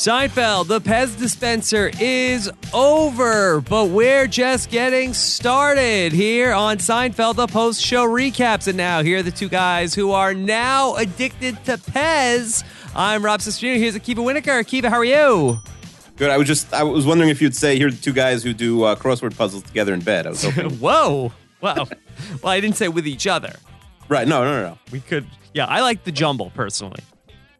Seinfeld, the Pez dispenser is over, but we're just getting started here on Seinfeld, the post show recaps. And now, here are the two guys who are now addicted to Pez. I'm Rob Cesternino. Here's Akiva Winokur. Akiva, how are you? Good. I was just I was wondering if you'd say here are the two guys who do uh, crossword puzzles together in bed. I was hoping. Whoa. Wow. well, I didn't say with each other. right. No, no, no, no. We could, yeah, I like the jumble personally.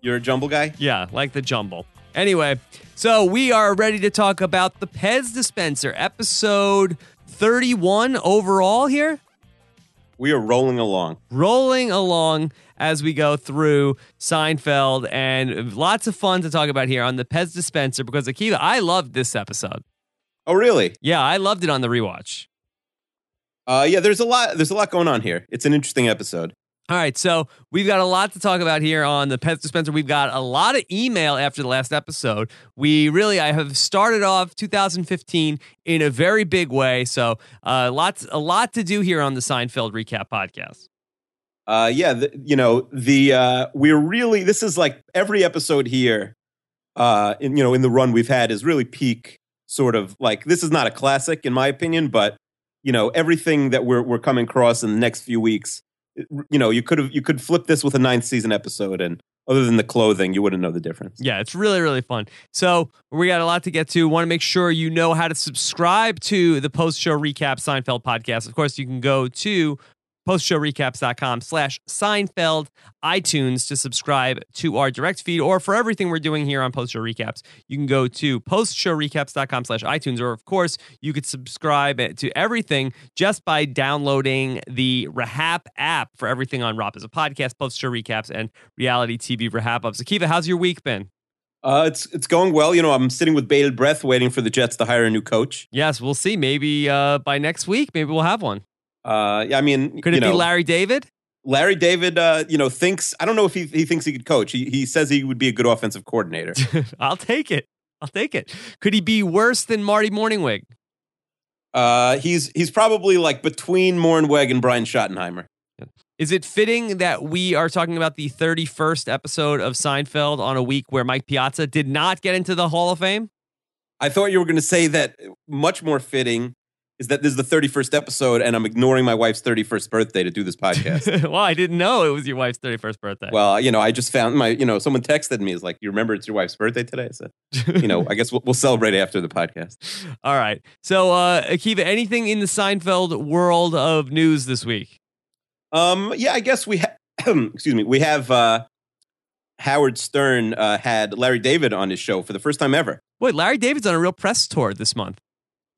You're a jumble guy. Yeah, like the jumble. Anyway, so we are ready to talk about the Pez dispenser, episode 31 overall here. We are rolling along. Rolling along as we go through Seinfeld and lots of fun to talk about here on the Pez dispenser because Akiva, I loved this episode. Oh, really? Yeah, I loved it on the rewatch. Uh, yeah. There's a lot. There's a lot going on here. It's an interesting episode. All right, so we've got a lot to talk about here on the Pez Dispenser. We've got a lot of email after the last episode. We really, I have started off 2015 in a very big way. So, uh, lots, a lot to do here on the Seinfeld recap podcast. Uh, yeah. The, you know the uh, we're really this is like every episode here. Uh, in you know in the run we've had is really peak sort of like this is not a classic in my opinion, but you know everything that we're we're coming across in the next few weeks. You know you could have you could flip this with a ninth season episode, and other than the clothing, you wouldn't know the difference. Yeah, it's really, really fun. So we got a lot to get to. Want to make sure you know how to subscribe to the post show recap Seinfeld podcast. Of course, you can go to postshowrecaps.com slash Seinfeld iTunes to subscribe to our direct feed or for everything we're doing here on Post Show Recaps. You can go to postshowrecaps.com slash iTunes or of course you could subscribe to everything just by downloading the RHAP app for everything on Rob Has a Podcast, Post Show Recaps, and reality TV RHAP-ups. Akiva, how's your week been? Uh, it's it's going well. You know, I'm sitting with bated breath, waiting for the Jets to hire a new coach. Yes, we'll see. Maybe uh, by next week, maybe we'll have one. Uh, yeah, I mean, Could you it know, be Larry David? Larry David, uh, you know, thinks I don't know if he, he thinks he could coach. He he says he would be a good offensive coordinator. I'll take it. I'll take it. Could he be worse than Marty Mornhinweg? Uh, he's he's probably like between Mornhinweg and Brian Schottenheimer. Is it fitting that we are talking about the 31st episode of Seinfeld on a week where Mike Piazza did not get into the Hall of Fame? I thought you were going to say that much more fitting is that this is the 31st episode, and I'm ignoring my wife's 31st birthday to do this podcast. well, I didn't know it was your wife's 31st birthday. well, you know, I just found my, you know, someone texted me is like, "You remember it's your wife's birthday today?" So, you know, I guess we'll, we'll celebrate after the podcast. All right. So, uh, Akiva, anything in the Seinfeld world of news this week? Um, yeah, I guess we ha- excuse me, we have uh, Howard Stern uh, had Larry David on his show for the first time ever. Wait, Larry David's on a real press tour this month.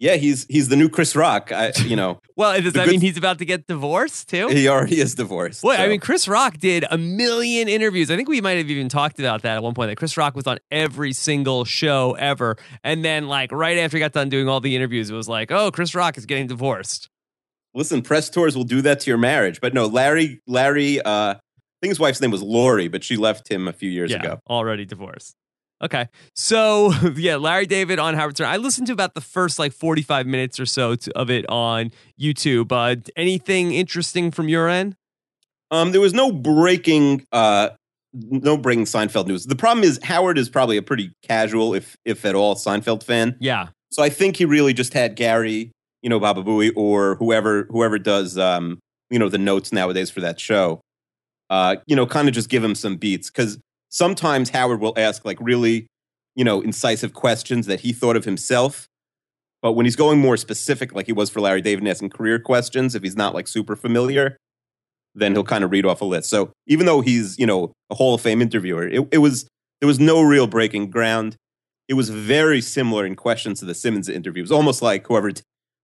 Yeah, he's he's the new Chris Rock. I, you know, Well, does that good- mean he's about to get divorced too? he already is divorced. Wait, I mean, Chris Rock did a million interviews. I think we might have even talked about that at one point. That Chris Rock was on every single show ever, and then like right after he got done doing all the interviews, it was like, oh, Chris Rock is getting divorced. listen, press tours will do that to your marriage. But no, Larry, Larry, uh, I think his wife's name was Lori, but she left him a few years yeah, ago. already divorced. Okay, so yeah, Larry David on Howard Stern. I listened to about the first like forty-five minutes or so to, of it on YouTube. Uh, anything interesting from your end? Um, there was no breaking, uh, no breaking Seinfeld news. The problem is Howard is probably a pretty casual, if if at all, Seinfeld fan. Yeah, So I think he really just had Gary, you know, Baba Booey, or whoever whoever does, um, you know, the notes nowadays for that show. Uh, you know, kind of just give him some beats because sometimes Howard will ask like really, you know, incisive questions that he thought of himself. But when he's going more specific, like he was for Larry David, asking career questions, if he's not like super familiar, then he'll kind of read off a list. So even though he's, you know, a Hall of Fame interviewer, it, it was there was no real breaking ground it was very similar in questions to the Simmons interview. It was almost like whoever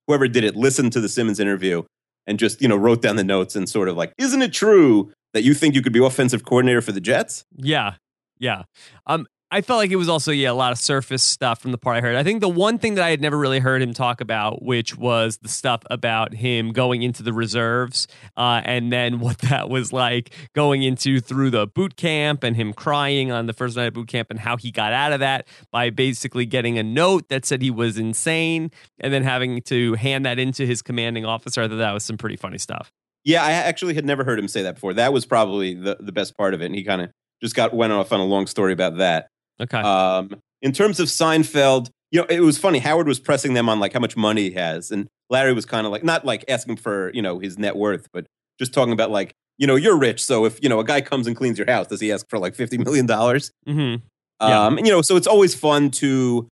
whoever did it listened to the Simmons interview and just you know wrote down the notes and sort of like, isn't it true that you think you could be offensive coordinator for the Jets? Yeah, yeah. Um, I felt like it was also yeah a lot of surface stuff from the part I heard. I think the one thing that I had never really heard him talk about, which was the stuff about him going into the reserves, uh, and then what that was like going into through the boot camp and him crying on the first night of boot camp and how he got out of that by basically getting a note that said he was insane and then having to hand that into his commanding officer. I thought that was some pretty funny stuff. Yeah, I actually had never heard him say that before. That was probably the, the best part of it. And he kind of just got went off on a long story about that. Okay. Um, in terms of Seinfeld, you know, it was funny. Howard was pressing them on like how much money he has, and Larry was kind of like not like asking for you know his net worth, but just talking about like you know you're rich, so if you know a guy comes and cleans your house, does he ask for like fifty million dollars? Mm-hmm. Yeah. Um, and you know, so it's always fun to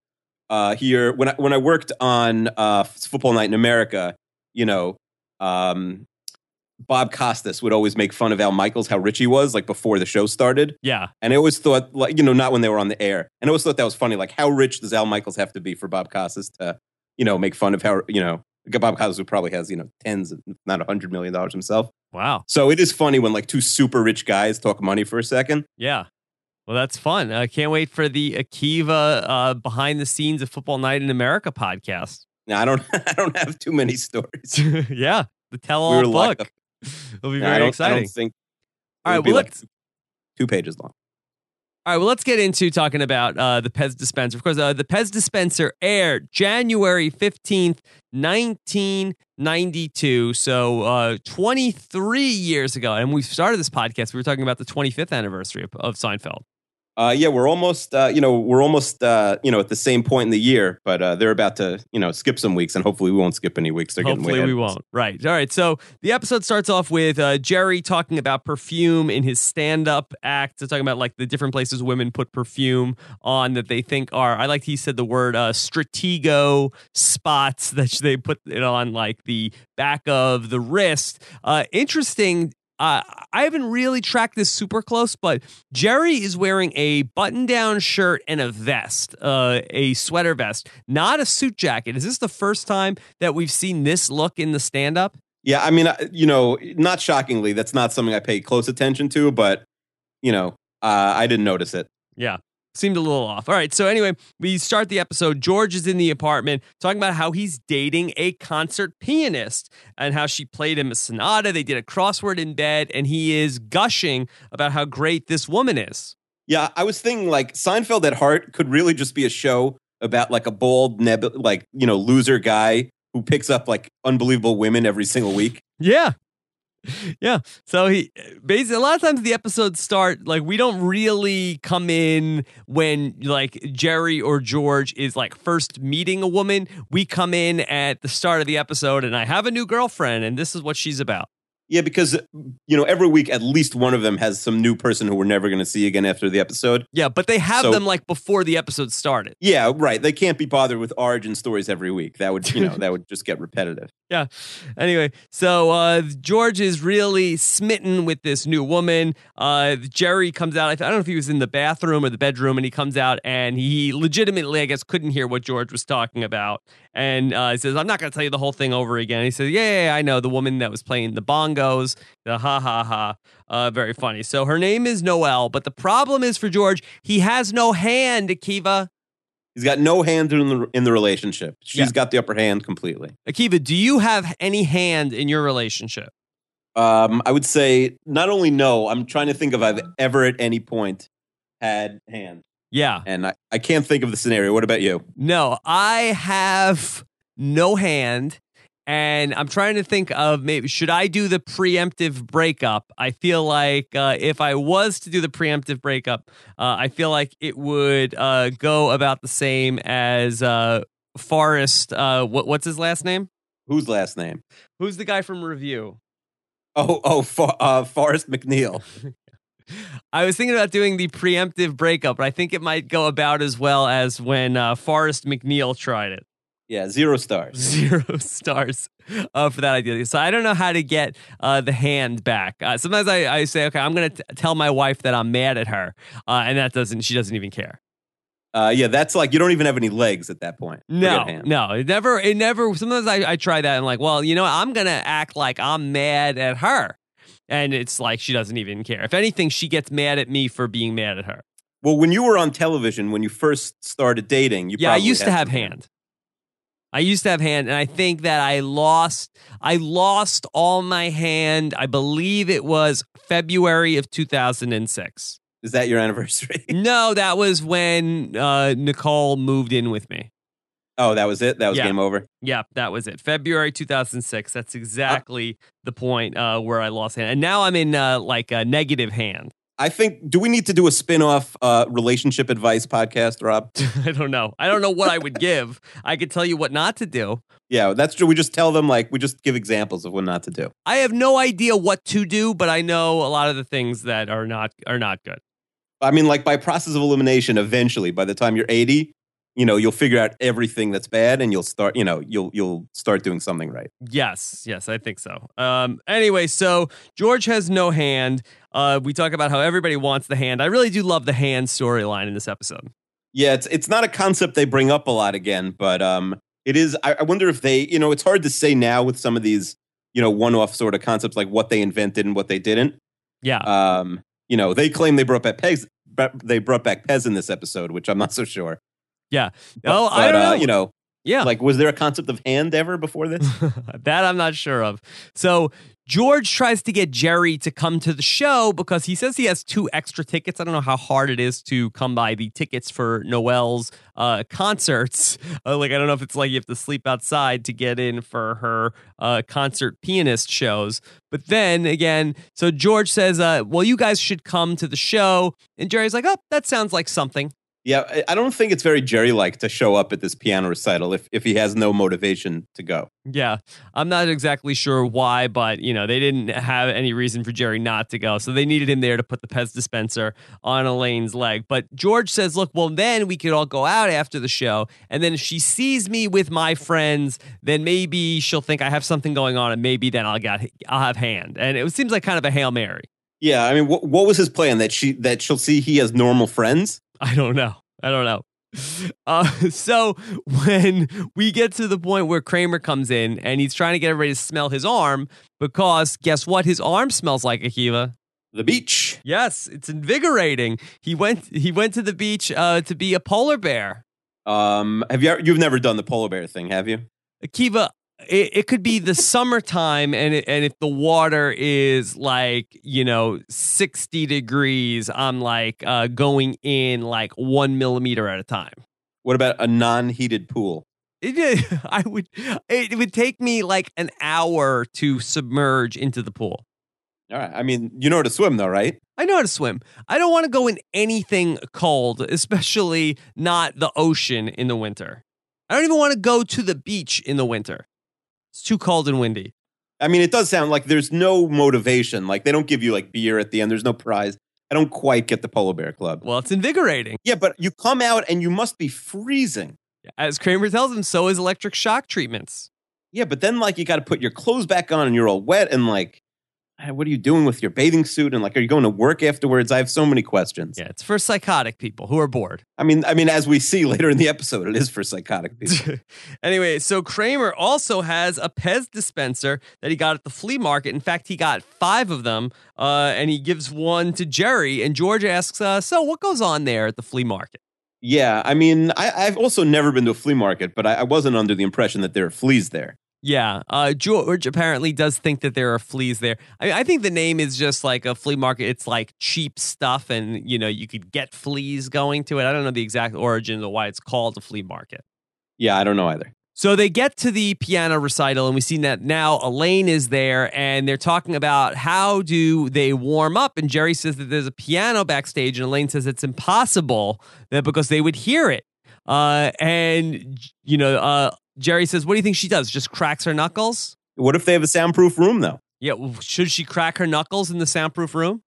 uh, hear when I when I worked on uh, Football Night in America. You know, um, Bob Costas would always make fun of Al Michaels, how rich he was, like before the show started. Yeah. And I always thought, like, you know, not when they were on the air. And I always thought that was funny. Like, how rich does Al Michaels have to be for Bob Costas to, you know, make fun of how, you know, Bob Costas who probably has, you know, tens, if not a hundred million dollars himself. Wow. So it is funny when like two super rich guys talk money for a second. Yeah. Well, that's fun. I can't wait for the Akiva uh, behind the scenes of Football Night in America podcast. Now I don't, I don't have too many stories. yeah. The tell We all locked book. It'll be No, I very I exciting. don't think. All right. Well, like two pages long. All right, well, let's get into talking about uh, the Pez dispenser. Of course, uh, the Pez dispenser aired January 15th, 1992. So uh, 23 years ago. And we started this podcast. We were talking about the 25th anniversary of, of Seinfeld. Uh, yeah, we're almost, uh, you know, we're almost, uh, you know, at the same point in the year, but uh, they're about to, you know, skip some weeks, and hopefully we won't skip any weeks. They're getting Hopefully, we won't. Right. All right. So the episode starts off with uh, Jerry talking about perfume in his stand up act. So talking about like the different places women put perfume on that they think are, I like he said the word uh, stratego spots that they put it on like the back of the wrist. Uh, interesting. Uh, I haven't really tracked this super close, but Jerry is wearing a button down shirt and a vest, uh, a sweater vest, not a suit jacket. Is this the first time that we've seen this look in the stand up? Yeah, I mean, uh, you know, not shockingly, that's not something I pay close attention to, but you know, uh, I didn't notice it. Yeah. Seemed a little off. All right. So, anyway, we start the episode. George is in the apartment talking about how he's dating a concert pianist and how she played him a sonata. They did a crossword in bed, and he is gushing about how great this woman is. Yeah, I was thinking like Seinfeld at heart could really just be a show about like a bald, neb- like you know, loser guy who picks up like unbelievable women every single week. Yeah. Yeah. So he basically a lot of times the episodes start like we don't really come in when like Jerry or George is like first meeting a woman. We come in at the start of the episode and I have a new girlfriend and this is what she's about. Yeah, because you know, every week at least one of them has some new person who we're never going to see again after the episode. Yeah, but they have So- them like before the episode started. Yeah, right. They can't be bothered with origin stories every week. That would, you know, that would just get repetitive. Yeah. Anyway, so uh, George is really smitten with this new woman. Uh, Jerry comes out. I don't know if he was in the bathroom or the bedroom, and he comes out and he legitimately, I guess, couldn't hear what George was talking about. And uh, he says, I'm not going to tell you the whole thing over again. He says, yeah, yeah, yeah, I know. The woman that was playing the bongos, the ha ha ha. Uh, very funny. So her name is Noelle, but the problem is for George, he has no hand, Akiva. He's got no hand in the in the relationship. She's Yeah. got the upper hand completely. Akiva, do you have any hand in your relationship? Um, I would say not only no. I'm trying to think if I've ever at any point had hand, Yeah. and I, I can't think of the scenario. What about you? No, I have no hand. And I'm trying to think of maybe should I do the preemptive breakup? I feel like uh, if I was to do the preemptive breakup, uh, I feel like it would uh, go about the same as uh, Forrest. Uh, what, what's his last name? Whose last name? Who's the guy from Review? Oh, oh, For, uh, Forrest MacNeil. I was thinking about doing the preemptive breakup, but I think it might go about as well as when uh, Forrest MacNeil tried it. Yeah, zero stars. zero stars uh, for that idea. So I don't know how to get uh, the hand back. Uh, sometimes I, I say, okay, I'm going to tell my wife that I'm mad at her, uh, and that doesn't. She doesn't even care. Uh, yeah, that's like you don't even have any legs at that point. No, no, it never. It never. Sometimes I, I try that and like, well, you know, what? I'm going to act like I'm mad at her, and it's like she doesn't even care. If anything, she gets mad at me for being mad at her. Well, when you were on television, when you first started dating, you yeah, I used to have some hand. I used to have hand, and I think that I lost. I lost all my hand. I believe it was February of 2006. Is that your anniversary? no, that was when uh, Nicole moved in with me. Oh, that was it. That was Yeah. game over. Yeah, that was it. February 2006. That's exactly the point uh, where I lost hand, and now I'm in uh, like a negative hand. I think. Do we need to do a spin-off uh, relationship advice podcast, Rob? I don't know. I don't know what I would give. I could tell you what not to do. Yeah, that's true. We just tell them like we just give examples of what not to do. I have no idea what to do, but I know a lot of the things that are not are not good. I mean, like by process of elimination, eventually, by the time you're 80, you know, you'll figure out everything that's bad, and you'll start, you know, you'll you'll start doing something right. Yes, yes, I think so. Um, anyway, so George has no hand. Uh, we talk about how everybody wants the hand. I really do love the hand storyline in this episode. Yeah, it's it's not a concept they bring up a lot again, but um, it is. I, I wonder if they, you know, it's hard to say now with some of these, you know, one-off sort of concepts like what they invented and what they didn't. Yeah. Um, you know, they claim they brought back Pez, they brought back Pez in this episode, which I'm not so sure. Yeah. But, oh, I don't know. Uh, you know, yeah. like was there a concept of hand ever before this? that I'm not sure of. So George tries to get Jerry to come to the show because he says he has two extra tickets. I don't know how hard it is to come by the tickets for Noelle's uh, concerts. Uh, like, I don't know if it's like you have to sleep outside to get in for her uh, concert pianist shows. But then again, so George says, uh, Well, you guys should come to the show. And Jerry's like, Oh, that sounds like something. Yeah, I- don't think it's very Jerry like to show up at this piano recital if, if he has no motivation to go. Yeah, I'm not exactly sure why, but you know they didn't have any reason for Jerry not to go, so they needed him there to put the Pez dispenser on Elaine's leg. But George says, "Look, well, then we could all go out after the show, and then if she sees me with my friends, then maybe she'll think I have something going on, and maybe then I'll get I'll have hand." And it seems like kind of a hail mary. Yeah, I mean, what, what was his plan? That she that she'll see he has normal friends. I don't know. I don't know. Uh, so when we get to the point where Kramer comes in and he's trying to get everybody to smell his arm, because guess what? His arm smells like Akiva. The beach. Yes, it's invigorating. He went. He went to the beach uh, to be a polar bear. Um, have you? You've never done the polar bear thing, have you? Akiva, it, it could be the summertime, and it, and if the water is like you know sixty degrees, I'm like uh, going in like one millimeter at a time. What about a non-heated pool? It, I would. It would take me like an hour to submerge into the pool. All right. I mean, you know how to swim, though, right? I know how to swim. I don't want to go in anything cold, especially not the ocean in the winter. I don't even want to go to the beach in the winter. It's too cold and windy. I mean, it does sound like there's no motivation. Like they don't give you like beer at the end. There's no prize. I don't quite get the polar bear club. Well, it's invigorating. Yeah, but you come out and you must be freezing. As Kramer tells him, so is electric shock treatments. Yeah, but then like you got to put your clothes back on and you're all wet and like, what are you doing with your bathing suit? And like, are you going to work afterwards? I have so many questions. Yeah, it's for psychotic people who are bored. I mean, I mean, as we see later in the episode, it is for psychotic people. anyway, so Kramer also has a Pez dispenser that he got at the flea market. In fact, he got five of them, uh, and he gives one to Jerry. And George asks, uh, "So, what goes on there at the flea market?" yeah, I mean, I, I've also never been to a flea market, but I, I wasn't under the impression that there are fleas there. Yeah, uh, George apparently does think that there are fleas there. I, I think the name is just like a flea market. It's like cheap stuff, and you know you could get fleas going to it. I don't know the exact origin of why it's called a flea market. Yeah, I don't know either. So they get to the piano recital, and we see that now Elaine is there, and they're talking about how do they warm up. And Jerry says that there's a piano backstage, and Elaine says it's impossible that because they would hear it. Uh, and you know, uh, Jerry says, "What do you think she does? Just cracks her knuckles?" What if they have a soundproof room though? Yeah, should she crack her knuckles in the soundproof room?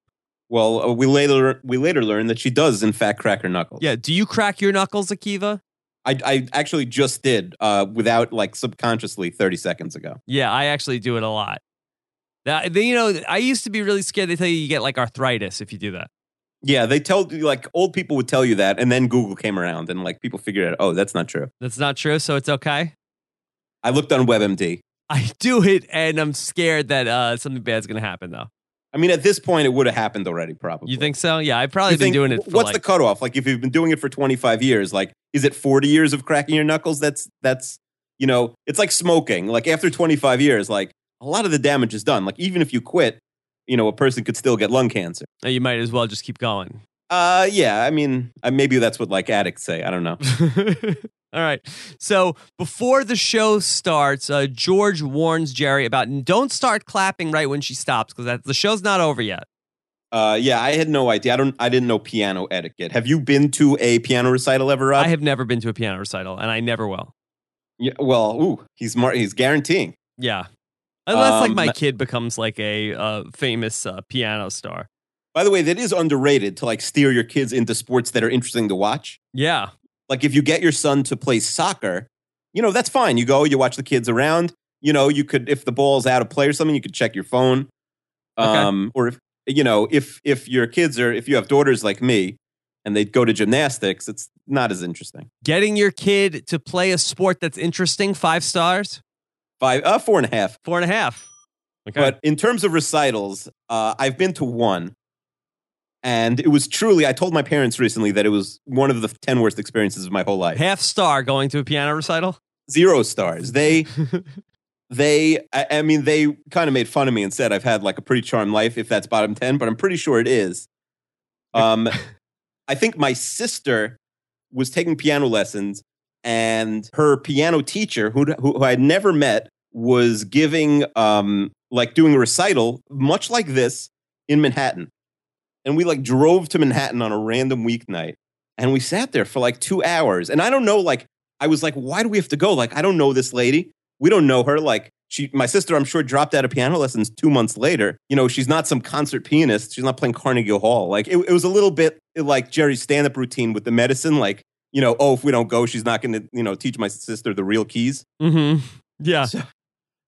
Well, uh, we later we later learn that she does in fact crack her knuckles. Yeah, do you crack your knuckles, Akiva? I, I actually just did uh, without like subconsciously 30 seconds ago. Yeah, I actually do it a lot. That, you know, I used to be really scared. They tell you you get like arthritis if you do that. Yeah, they tell you like old people would tell you that, and then Google came around and like people figured out, oh, that's not true. That's not true, so it's okay. I looked on WebMD. I do it, and I'm scared that uh, something bad's going to happen, though. I mean, at this point, it would have happened already, probably. You think so? Yeah, I've probably You been think- doing it. For what's like, the cutoff? Like, if you've been doing it for 25 years, like, is it 40 years of cracking your knuckles? That's that's you know, it's like smoking. Like after 25 years, like a lot of the damage is done. Like even if you quit, you know, a person could still get lung cancer. you might as well just keep going. Uh, yeah. I mean, uh, maybe that's what like addicts say. I don't know. All right. So before the show starts, uh, George warns Jerry about don't start clapping right when she stops because the show's not over yet. Uh, yeah, I had no idea. I don't. I didn't know piano etiquette. Have you been to a piano recital ever, Rob? I have never been to a piano recital, and I never will. Yeah, well, ooh, he's mar- he's guaranteeing. Yeah, unless like Um, my kid becomes like a uh, famous uh, piano star. By the way, that is underrated to like steer your kids into sports that are interesting to watch. Yeah, Like if you get your son to play soccer, you know that's fine. You go, you watch the kids around. You know, you could if the ball's out of play or something, you could check your phone. Okay. Um, or if you know if if your kids are if you have daughters like me and they go to gymnastics, it's not as interesting. getting your kid to play a sport that's interesting. Five stars, Five, uh, four and a half. four and a half. Okay. But in terms of recitals, uh, I've been to one, and it was truly. I told my parents recently that it was one of the ten worst experiences of my whole life. half star going to a piano recital. Zero stars. They, they. I, I mean, they kind of made fun of me and said I've had like a pretty charmed life. If that's bottom ten, but I'm pretty sure it is. Um, I think my sister was taking piano lessons, and her piano teacher, who who I had never met, was giving um like doing a recital much like this in Manhattan. And we like drove to Manhattan on a random weeknight and we sat there for like 2 hours. And I don't know like I was like why do we have to go? Like I don't know this lady. We don't know her like she my sister I'm sure dropped out of piano lessons 2 months later. You know, she's not some concert pianist. She's not playing Carnegie Hall. Like it, it was a little bit like Jerry's stand-up routine with the medicine like you know, oh, if we don't go, she's not going to, you know, teach my sister the real keys. Mm-hmm. Yeah. So,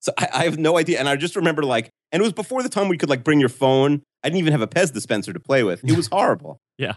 so I, I have no idea. And I just remember like, and it was before the time we could like bring your phone. I didn't even have a Pez dispenser to play with. It was horrible. Yeah.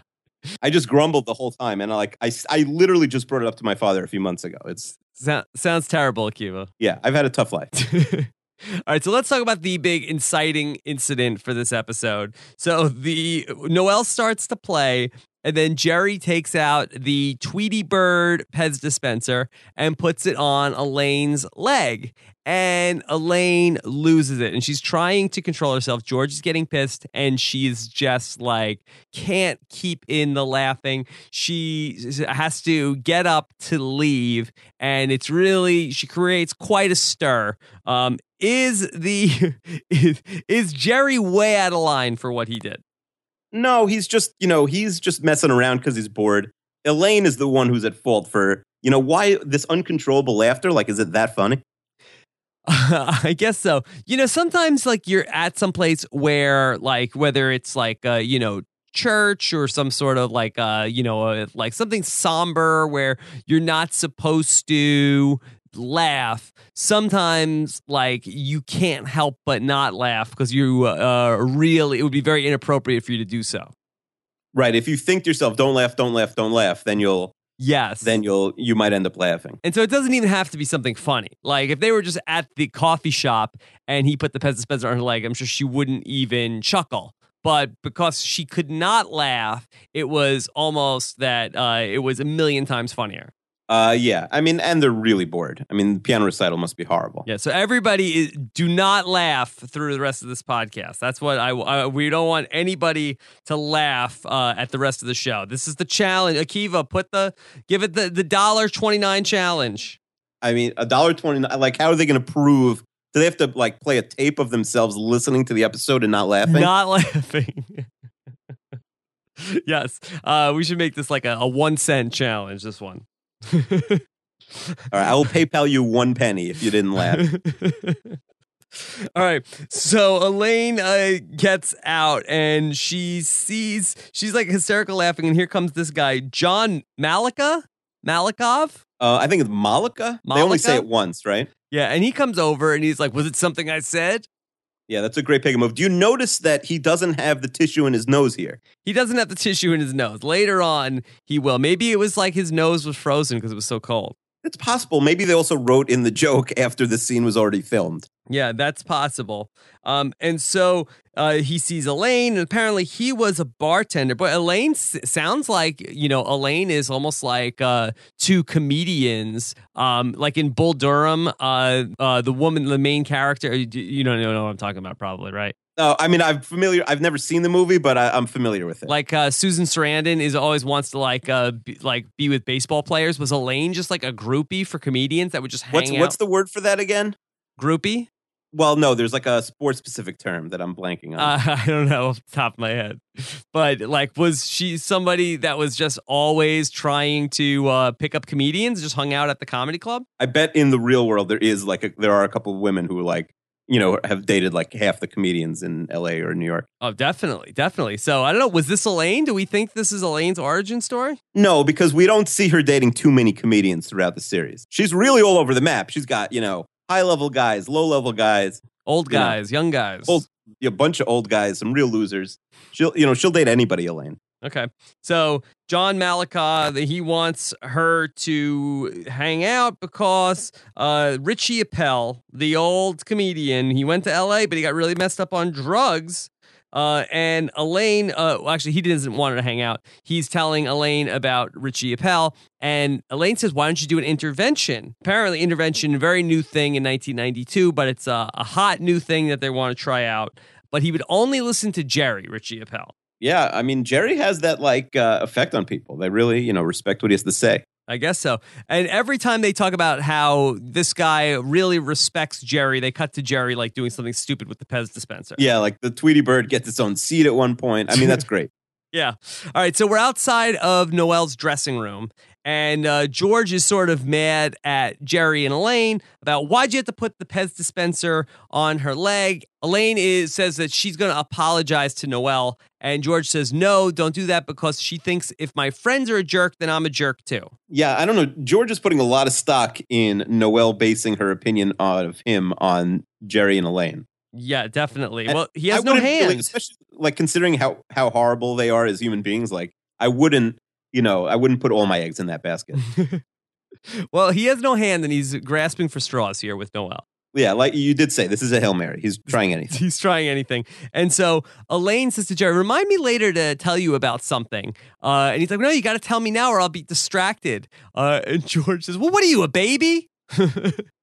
I just grumbled the whole time. And I like, I, I literally just brought it up to my father a few months ago. It's, So- sounds terrible, Akiva. yeah, I've had a tough life. All right, so let's talk about the big inciting incident for this episode. So the Noel starts to play, and then Jerry takes out the Tweety Bird Pez dispenser and puts it on Elaine's leg. And Elaine loses it, and she's trying to control herself. George is getting pissed, and she's just like can't keep in the laughing. She has to get up to leave, and it's really she creates quite a stir. Um, is the is, is Jerry way out of line for what he did? No, he's just, you know, he's just messing around because he's bored. Elaine is the one who's at fault for, you know, why this uncontrollable laughter? Like, is it that funny? I guess so. You know, sometimes like you're at some place where like whether it's like uh, you know church or some sort of like uh you know uh, like something somber where you're not supposed to laugh sometimes like you can't help but not laugh because you uh really it would be very inappropriate for you to do so Right. If you think to yourself, don't laugh, don't laugh, don't laugh, then you'll, yes then you'll, you might end up laughing. And so it doesn't even have to be something funny. Like if they were just at the coffee shop and he put the Pez dispenser on her leg, I'm sure she wouldn't even chuckle. But because she could not laugh, it was almost that uh, it was a million times funnier. Uh, yeah. I mean, and they're really bored. I mean, the piano recital must be horrible. Yeah. So everybody, is, do not laugh through the rest of this podcast. That's what I. I we don't want anybody to laugh uh, at the rest of the show. This is the challenge. Akiva, put the give it the the dollar twenty nine challenge. I mean, a dollar twenty nine. Like, how are they going to prove? Do they have to like play a tape of themselves listening to the episode and not laughing? Not laughing. yes. Uh, we should make this like a, a one cent challenge, this one. All right, I will PayPal you one penny if you didn't laugh. All right. So Elaine uh, gets out and she sees, she's like hysterical laughing. And here comes this guy, John Malika? Malikov? Uh, I think it's Malika. They only say it once, right? Yeah. And he comes over and he's like, Was it something I said? Yeah, that's a great pick move. Do you notice that he doesn't have the tissue in his nose here? He doesn't have the tissue in his nose. Later on, he will. Maybe it was like his nose was frozen because it was so cold. It's possible. Maybe they also wrote in the joke after the scene was already filmed. Yeah, that's possible. Um, and so uh, he sees Elaine, and apparently he was a bartender. But Elaine s- sounds like you know Elaine is almost like uh, two comedians. Um, like in Bull Durham, uh, uh, the woman, the main character. You, you don't know what I'm talking about, probably, right? Uh, I mean, I'm familiar. I've never seen the movie, but I, I'm familiar with it. Like uh, Susan Sarandon is always wants to like uh, be, like be with baseball players. Was Elaine just like a groupie for comedians that would just hang what's out? what's the word for that again? groupie? Well, no, there's like a sports specific term that I'm blanking on. Uh, I don't know off the top of my head, but like, was she somebody that was just always trying to uh, pick up comedians? Just hung out at the comedy club? I bet in the real world there is like a, there are a couple of women who like you know have dated like half the comedians in L.A. or New York. Oh, definitely, definitely. So I don't know. Was this Elaine? Do we think this is Elaine's origin story? No, because we don't see her dating too many comedians throughout the series. She's really all over the map. She's got you know high level guys, low level guys, Old You know, guys, young guys. old a bunch of old guys, some real losers. She'll you know she'll date anybody, Elaine. Okay. So John Malika, he wants her to hang out because uh, Richie Appel, the old comedian, he went to LA, but he got really messed up on drugs. Uh, and Elaine, uh, well, actually, he doesn't want her to hang out. He's telling Elaine about Richie Appel. And Elaine says, Why don't you do an intervention? Apparently, intervention, a very new thing in 1992, but it's a, a hot new thing that they want to try out. But he would only listen to Jerry, Richie Appel. Yeah, I mean Jerry has that like uh, effect on people. They really you know respect what he has to say. I guess so. And every time they talk about how this guy really respects Jerry, they cut to Jerry like doing something stupid with the Pez dispenser. Yeah, like the Tweety Bird gets its own seat at one point. I mean that's great. Yeah. All right. So we're outside of Noel's dressing room, and uh, George is sort of mad at Jerry and Elaine about why'd you have to put the Pez dispenser on her leg. Elaine is says that she's going to apologize to Noelle, and George says no, don't do that because she thinks if my friends are a jerk, then I'm a jerk too. Yeah, I don't know. George is putting a lot of stock in Noelle basing her opinion of him on Jerry and Elaine. Yeah, definitely. And well, he has I no really- hands. especially like considering how how horrible they are as human beings. Like I wouldn't, you know, I wouldn't put all my eggs in that basket. well, he has no hand, and he's grasping for straws here with Noel. yeah, like you did say, this is a hail mary. He's trying anything. He's trying anything. And so Elaine says to Jerry, Remind me later to tell you about something. Uh, and he's like, No, you got to tell me now or I'll be distracted. Uh, and George says, Well, what are you, a baby?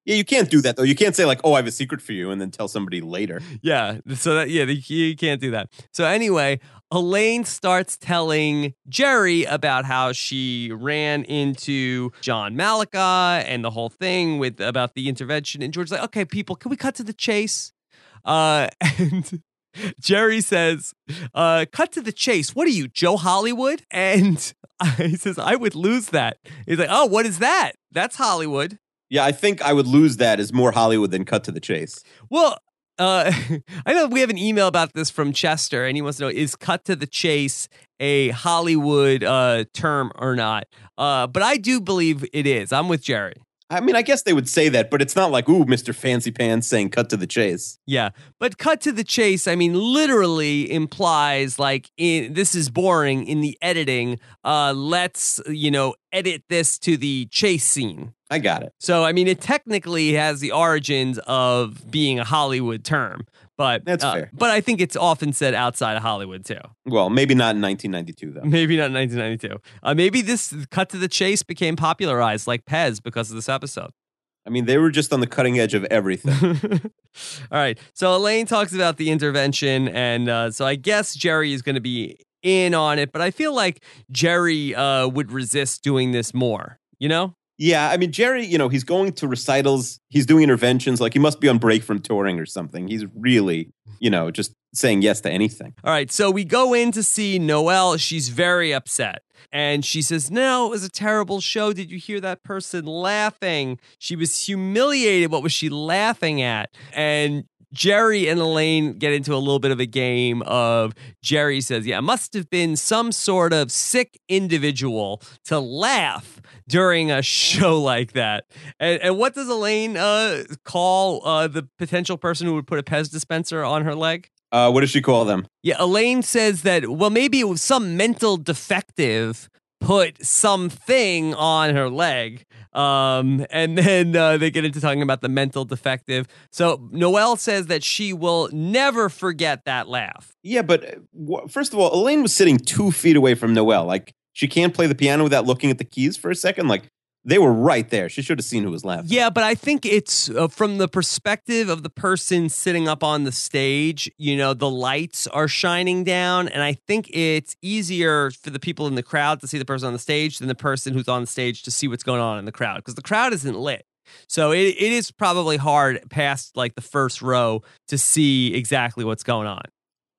Yeah, you can't do that though. You can't say like, "Oh, I have a secret for you," and then tell somebody later. yeah. So that, yeah, you can't do that. So anyway, Elaine starts telling Jerry about how she ran into John Malika and the whole thing with about the intervention. And George's like, okay, people, can we cut to the chase? Uh, and Jerry says, uh, cut to the chase. What are you, Joe Hollywood? And he says, I would lose that. He's like, oh, what is that? That's Hollywood. Yeah, I think I would lose that as more Hollywood than cut to the chase. Well, uh, I know we have an email about this from Chester, and he wants to know is cut to the chase a Hollywood uh, term or not? Uh, but I do believe it is. I'm with Jerry. I mean, I guess they would say that, but it's not like, "Ooh, Mister Fancy Pants" saying "cut to the chase." Yeah, but cut to the chase. I mean, literally implies like in this is boring in the editing. Uh, let's you know edit this to the chase scene. I got it. So I mean, it technically has the origins of being a Hollywood term, but That's uh, fair. But I think it's often said outside of Hollywood too. Well, maybe not in 1992 though. Maybe not in 1992. Uh, maybe this cut to the chase became popularized like Pez because of this episode. I mean, they were just on the cutting edge of everything. All right. So Elaine talks about the intervention, and uh, so I guess Jerry is going to be in on it, but I feel like Jerry uh, would resist doing this more. You know? Yeah, I mean, Jerry, you know, he's going to recitals, he's doing interventions, like he must be on break from touring or something. He's really, you know, just saying yes to anything. All right, so we go in to see Noelle. She's very upset. And she says, No, it was a terrible show. Did you hear that person laughing? She was humiliated. What was she laughing at? And Jerry and Elaine get into a little bit of a game of Jerry says, Yeah, it must have been some sort of sick individual to laugh during a show like that. And, and what does Elaine uh, call uh, the potential person who would put a Pez dispenser on her leg? Uh, what does she call them? Yeah, Elaine says that, well, maybe it was some mental defective put something on her leg. Um, and then uh, they get into talking about the mental defective. So Noelle says that she will never forget that laugh. Yeah, but uh, wh- first of all, Elaine was sitting two feet away from Noelle. Like she can't play the piano without looking at the keys for a second. Like they were right there. She should have seen who was laughing. Yeah, but I think it's uh, from the perspective of the person sitting up on the stage. You know, the lights are shining down, and I think it's easier for the people in the crowd to see the person on the stage than the person who's on the stage to see what's going on in the crowd because the crowd isn't lit. So it, it is probably hard past like the first row to see exactly what's going on.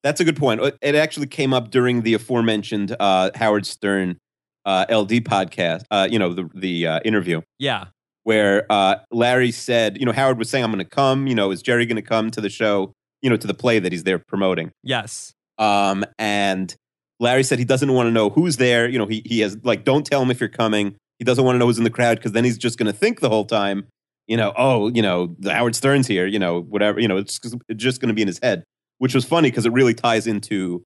That's a good point. It actually came up during the aforementioned uh, Howard Stern uh, LD podcast. Uh, you know the the uh, interview Yeah. where uh, Larry said, you know, Howard was saying, "I'm going to come." You know, is Jerry going to come to the show? You know, to the play that he's there promoting. Yes. Um, and Larry said he doesn't want to know who's there. You know, he he has like, don't tell him if you're coming. He doesn't want to know who's in the crowd because then he's just going to think the whole time, you know, oh, you know, the Howard Stern's here. You know, whatever. You know, it's, it's just going to be in his head, which was funny because it really ties into,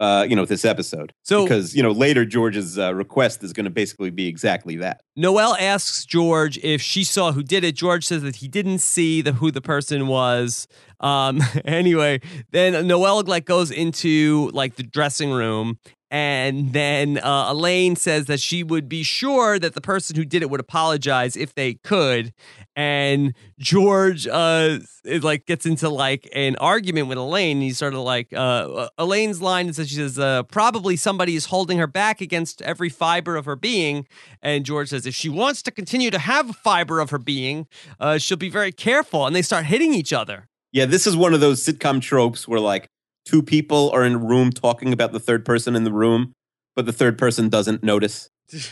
uh, you know, this episode. So- because you know later George's uh, request is going to basically be exactly that. Noelle asks George if she saw who did it. George says that he didn't see the who the person was. Um, anyway, then Noelle like goes into like the dressing room, and then uh, Elaine says that she would be sure that the person who did it would apologize if they could. And George uh, it, like gets into like an argument with Elaine. He's sort of like uh, Elaine's line is that she says uh, probably somebody is holding her back against every fiber of her being. And George says if she wants to continue to have a fiber of her being, uh, she'll be very careful. And they start hitting each other. Yeah, this is one of those sitcom tropes where like two people are in a room talking about the third person in the room, but the third person doesn't notice,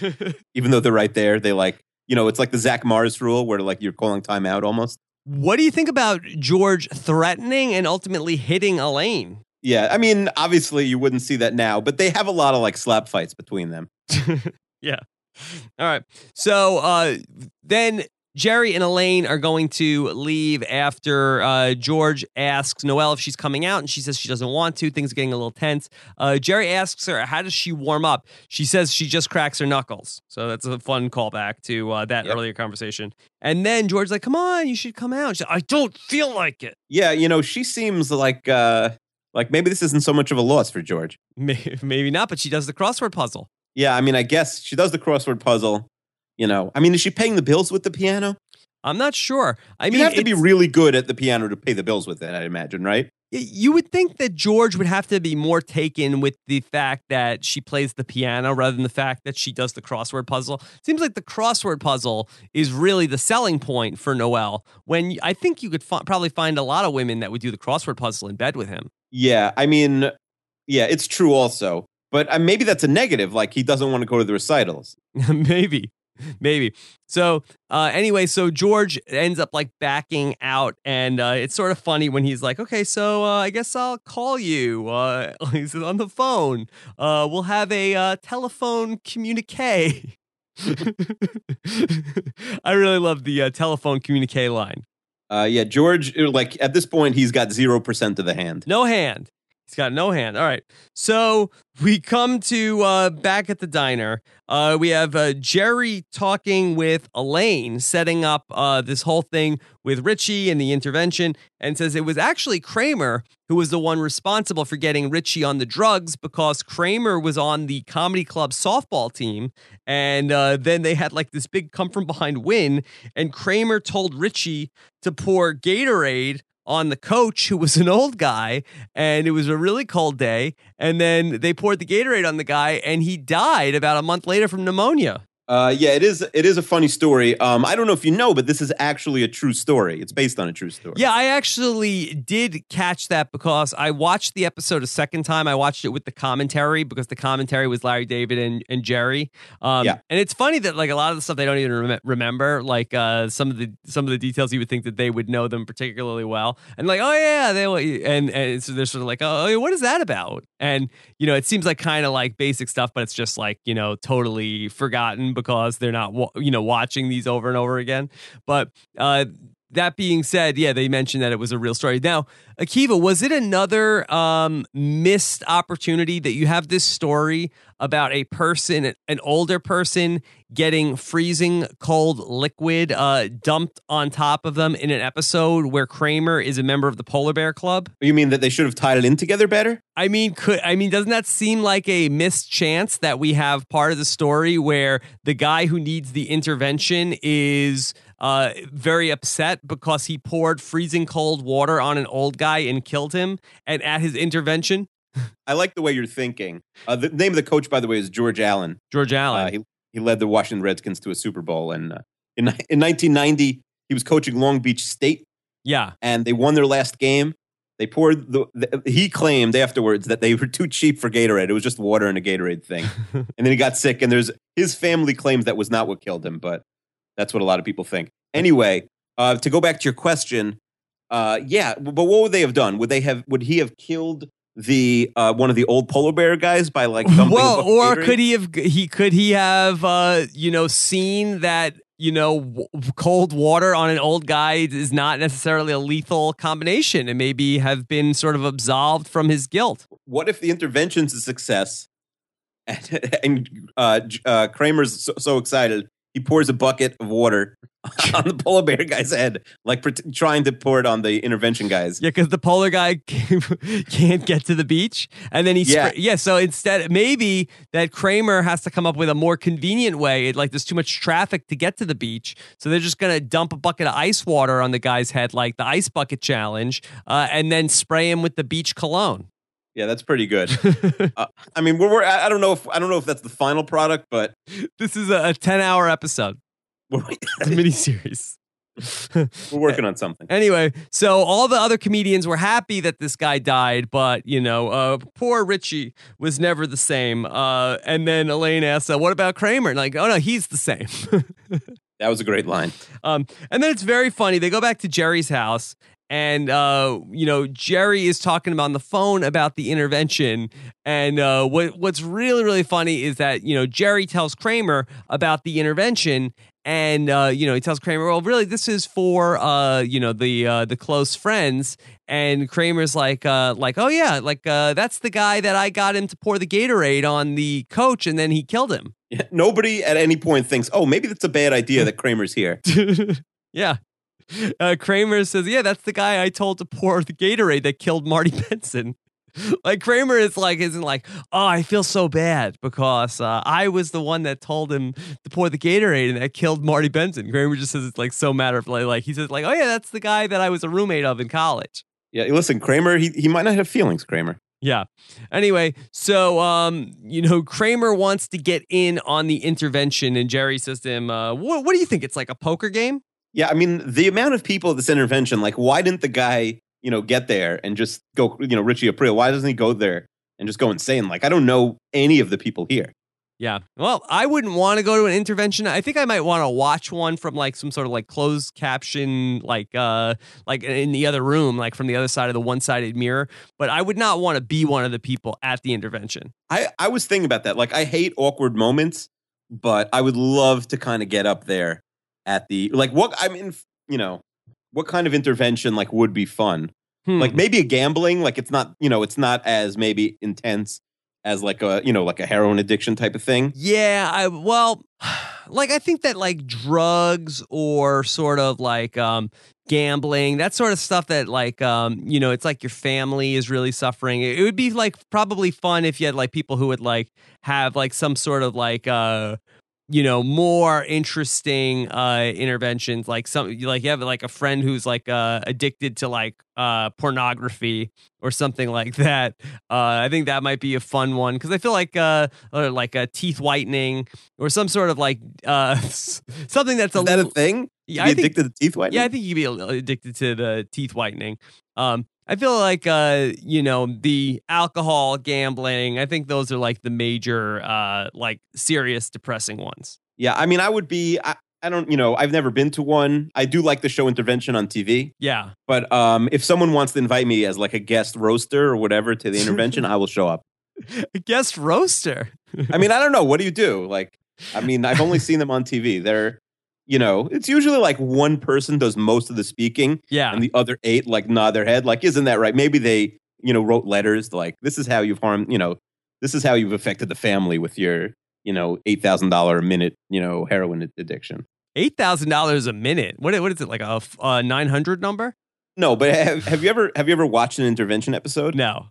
even though they're right there. They like, you know, it's like the Zack Morris rule where like you're calling time out almost. what do you think about George threatening and ultimately hitting Elaine? Yeah, I mean, obviously you wouldn't see that now, but they have a lot of like slap fights between them. yeah. All right. So uh, then Jerry and Elaine are going to leave after uh, George asks Noelle if she's coming out, and she says she doesn't want to. Things are getting a little tense. Uh, Jerry asks her, How does she warm up? She says she just cracks her knuckles. So that's a fun callback to uh, that Yep. earlier conversation. And then George's like, Come on, you should come out. I don't feel like it. Yeah, you know, she seems like uh like maybe this isn't so much of a loss for George. Maybe not, but she does the crossword puzzle. Yeah, I mean, I guess she does the crossword puzzle. You know, I mean, is she paying the bills with the piano? I'm not sure. I mean You mean, have to be really good at the piano to pay the bills with it, I imagine, right? You would think that George would have to be more taken with the fact that she plays the piano rather than the fact that she does the crossword puzzle. Seems like the crossword puzzle is really the selling point for Noel. When I think you could fi- probably find a lot of women that would do the crossword puzzle in bed with him. Yeah, I mean, yeah, it's true also. But uh, maybe that's a negative. Like he doesn't want to go to the recitals. maybe, maybe. So uh, anyway, so George ends up like backing out, and uh, it's sort of funny when he's like, "Okay, so uh, I guess I'll call you." Uh, he's on the phone. Uh, we'll have a uh, telephone communique. I really love the uh, telephone communique line. Uh, yeah, George, like at this point, he's got zero percent of the hand. No hand. He's got no hand. All right. So we come to uh, back at the diner. Uh, we have uh, Jerry talking with Elaine, setting up uh, this whole thing with Richie and the intervention, and says it was actually Kramer who was the one responsible for getting Richie on the drugs because Kramer was on the comedy club softball team. And uh, then they had like this big come from behind win, and Kramer told Richie to pour Gatorade on the coach who was an old guy and it was a really cold day and then they poured the Gatorade on the guy and he died about a month later from pneumonia. Uh, yeah, it is. It is a funny story. Um, I don't know if you know, but this is actually a true story. It's based on a true story. Yeah, I actually did catch that because I watched the episode a second time. I watched it with the commentary because the commentary was Larry David and, and Jerry. Um, Yeah. and it's funny that like a lot of the stuff they don't even rem- remember, like uh, some of the some of the details you would think that they would know them particularly well, and like oh yeah, they and and so they're sort of like oh what is that about? And you know it seems like kind of like basic stuff, but it's just like you know totally forgotten because they're not you know watching these over and over again. But uh, that being said, yeah, they mentioned that it was a real story. Now, Akiva, was it another um, missed opportunity that you have this story about a person, an older person, getting freezing cold liquid uh, dumped on top of them in an episode where Kramer is a member of the Polar Bear Club? You mean that they should have tied it in together better? I mean, could I mean, doesn't that seem like a missed chance that we have part of the story where the guy who needs the intervention is uh, very upset because he poured freezing cold water on an old guy and killed him, and at his intervention, I like the way you're thinking. Uh, the name of the coach, by the way, is George Allen. George Allen. Uh, he he led the Washington Redskins to a Super Bowl, and uh, in in 1990 he was coaching Long Beach State Yeah. and they won their last game. They poured the, the he claimed afterwards that they were too cheap for Gatorade. It was just water and a Gatorade thing. and then he got sick and there's his family claims that was not what killed him, but that's what a lot of people think. Anyway, uh, to go back to your question, uh, yeah, but what would they have done? Would they have would he have killed the uh, one of the old polar bear guys by like dumping well, or Gatorade? could he have he could he have uh you know seen that you know w- cold water on an old guy is not necessarily a lethal combination and maybe have been sort of absolved from his guilt. what if the intervention's a success and, and uh, uh, Kramer's so, so excited he pours a bucket of water on the polar bear guy's head, like pret- trying to pour it on the intervention guys. Yeah, because the polar guy can't get to the beach, and then he Yeah. spra- yeah. So instead, maybe that Kramer has to come up with a more convenient way. Like there's too much traffic to get to the beach, so they're just gonna dump a bucket of ice water on the guy's head, like the ice bucket challenge, uh, and then spray him with the beach cologne. Yeah, that's pretty good. Uh, I mean, we're, we're I don't know if I don't know if that's the final product, but this is a, a ten hour episode, it's a mini series. we're working on something. Anyway, so all the other comedians were happy that this guy died, but you know, uh, poor Richie was never the same. Uh, and then Elaine asked, uh, "What about Kramer?" And like, oh no, he's the same. That was a great line. um, and then it's very funny. They go back to Jerry's house, and uh, you know, Jerry is talking about on the phone about the intervention. And uh, what what's really really funny is that you know Jerry tells Kramer about the intervention. And uh, you know he tells Kramer, "Well, really, this is for uh, you know the uh, the close friends." And Kramer's like, uh, "Like, oh yeah, like uh, that's the guy that I got him to pour the Gatorade on the coach, and then he killed him." Yeah, Nobody at any point thinks, "Oh, maybe that's a bad idea that Kramer's here." yeah. Uh, Kramer says, "Yeah, that's the guy I told to pour the Gatorade that killed Marty Benson." like Kramer is like isn't like, "Oh, I feel so bad because uh, I was the one that told him to pour the Gatorade and that killed Marty Benson." Kramer just says it's like so matter of like, like he says like, "Oh yeah, that's the guy that I was a roommate of in college." Yeah, listen, Kramer, he he might not have feelings, Kramer. Yeah. Anyway, so um, you know, Kramer wants to get in on the intervention, and Jerry says to him, uh, "What? What do you think? It's like a poker game?" Yeah, I mean, the amount of people at this intervention, like, why didn't the guy, you know, get there and just go, you know, Richie Appel? Why doesn't he go there and just go insane? Like, I don't know any of the people here. Yeah. Well, I wouldn't want to go to an intervention. I think I might want to watch one from like some sort of like closed caption, like uh like in the other room, like from the other side of the one-sided mirror. But I would not want to be one of the people at the intervention. I, I was thinking about that. Like, I hate awkward moments, but I would love to kind of get up there at the, like, what, I mean, you know, what kind of intervention, like, would be fun? Hmm. Like, maybe a gambling, like, it's not, you know, it's not as maybe intense as like a, you know, like a heroin addiction type of thing. Yeah, I well, like I think that like drugs or sort of like um gambling, that sort of stuff that like um you know, it's like your family is really suffering. It, would be like probably fun if you had like people who would like have like some sort of like uh you know more interesting uh interventions like some like you have like a friend who's like uh addicted to like uh pornography or something like that uh i think that might be a fun one because i feel like uh or like a teeth whitening or some sort of like uh something that's Is a that a little thing? yeah, Be I think addicted to teeth whitening? yeah, I think you'd be a addicted to the teeth whitening. Um, I feel like uh, you know, the alcohol, gambling. I think those are like the major, uh, like serious, depressing ones. Yeah, I mean, I would be. I, I don't, you know, I've never been to one. I do like the show Intervention on TV, Yeah, but um, if someone wants to invite me as like a guest roaster or whatever to the intervention, I will show up. a guest roaster. I mean, I don't know. What do you do? Like, I mean, I've only seen them on TV. They're, you know, it's usually like one person does most of the speaking, Yeah, and the other eight like nod their head, like, isn't that right? Maybe they, you know, wrote letters like, this is how you've harmed, you know, this is how you've affected the family with your, you know, eight thousand dollar a minute, you know, heroin addiction. eight thousand dollars a minute. What what is it like a nine hundred number? No, but have, have you ever have you ever watched an intervention episode? No.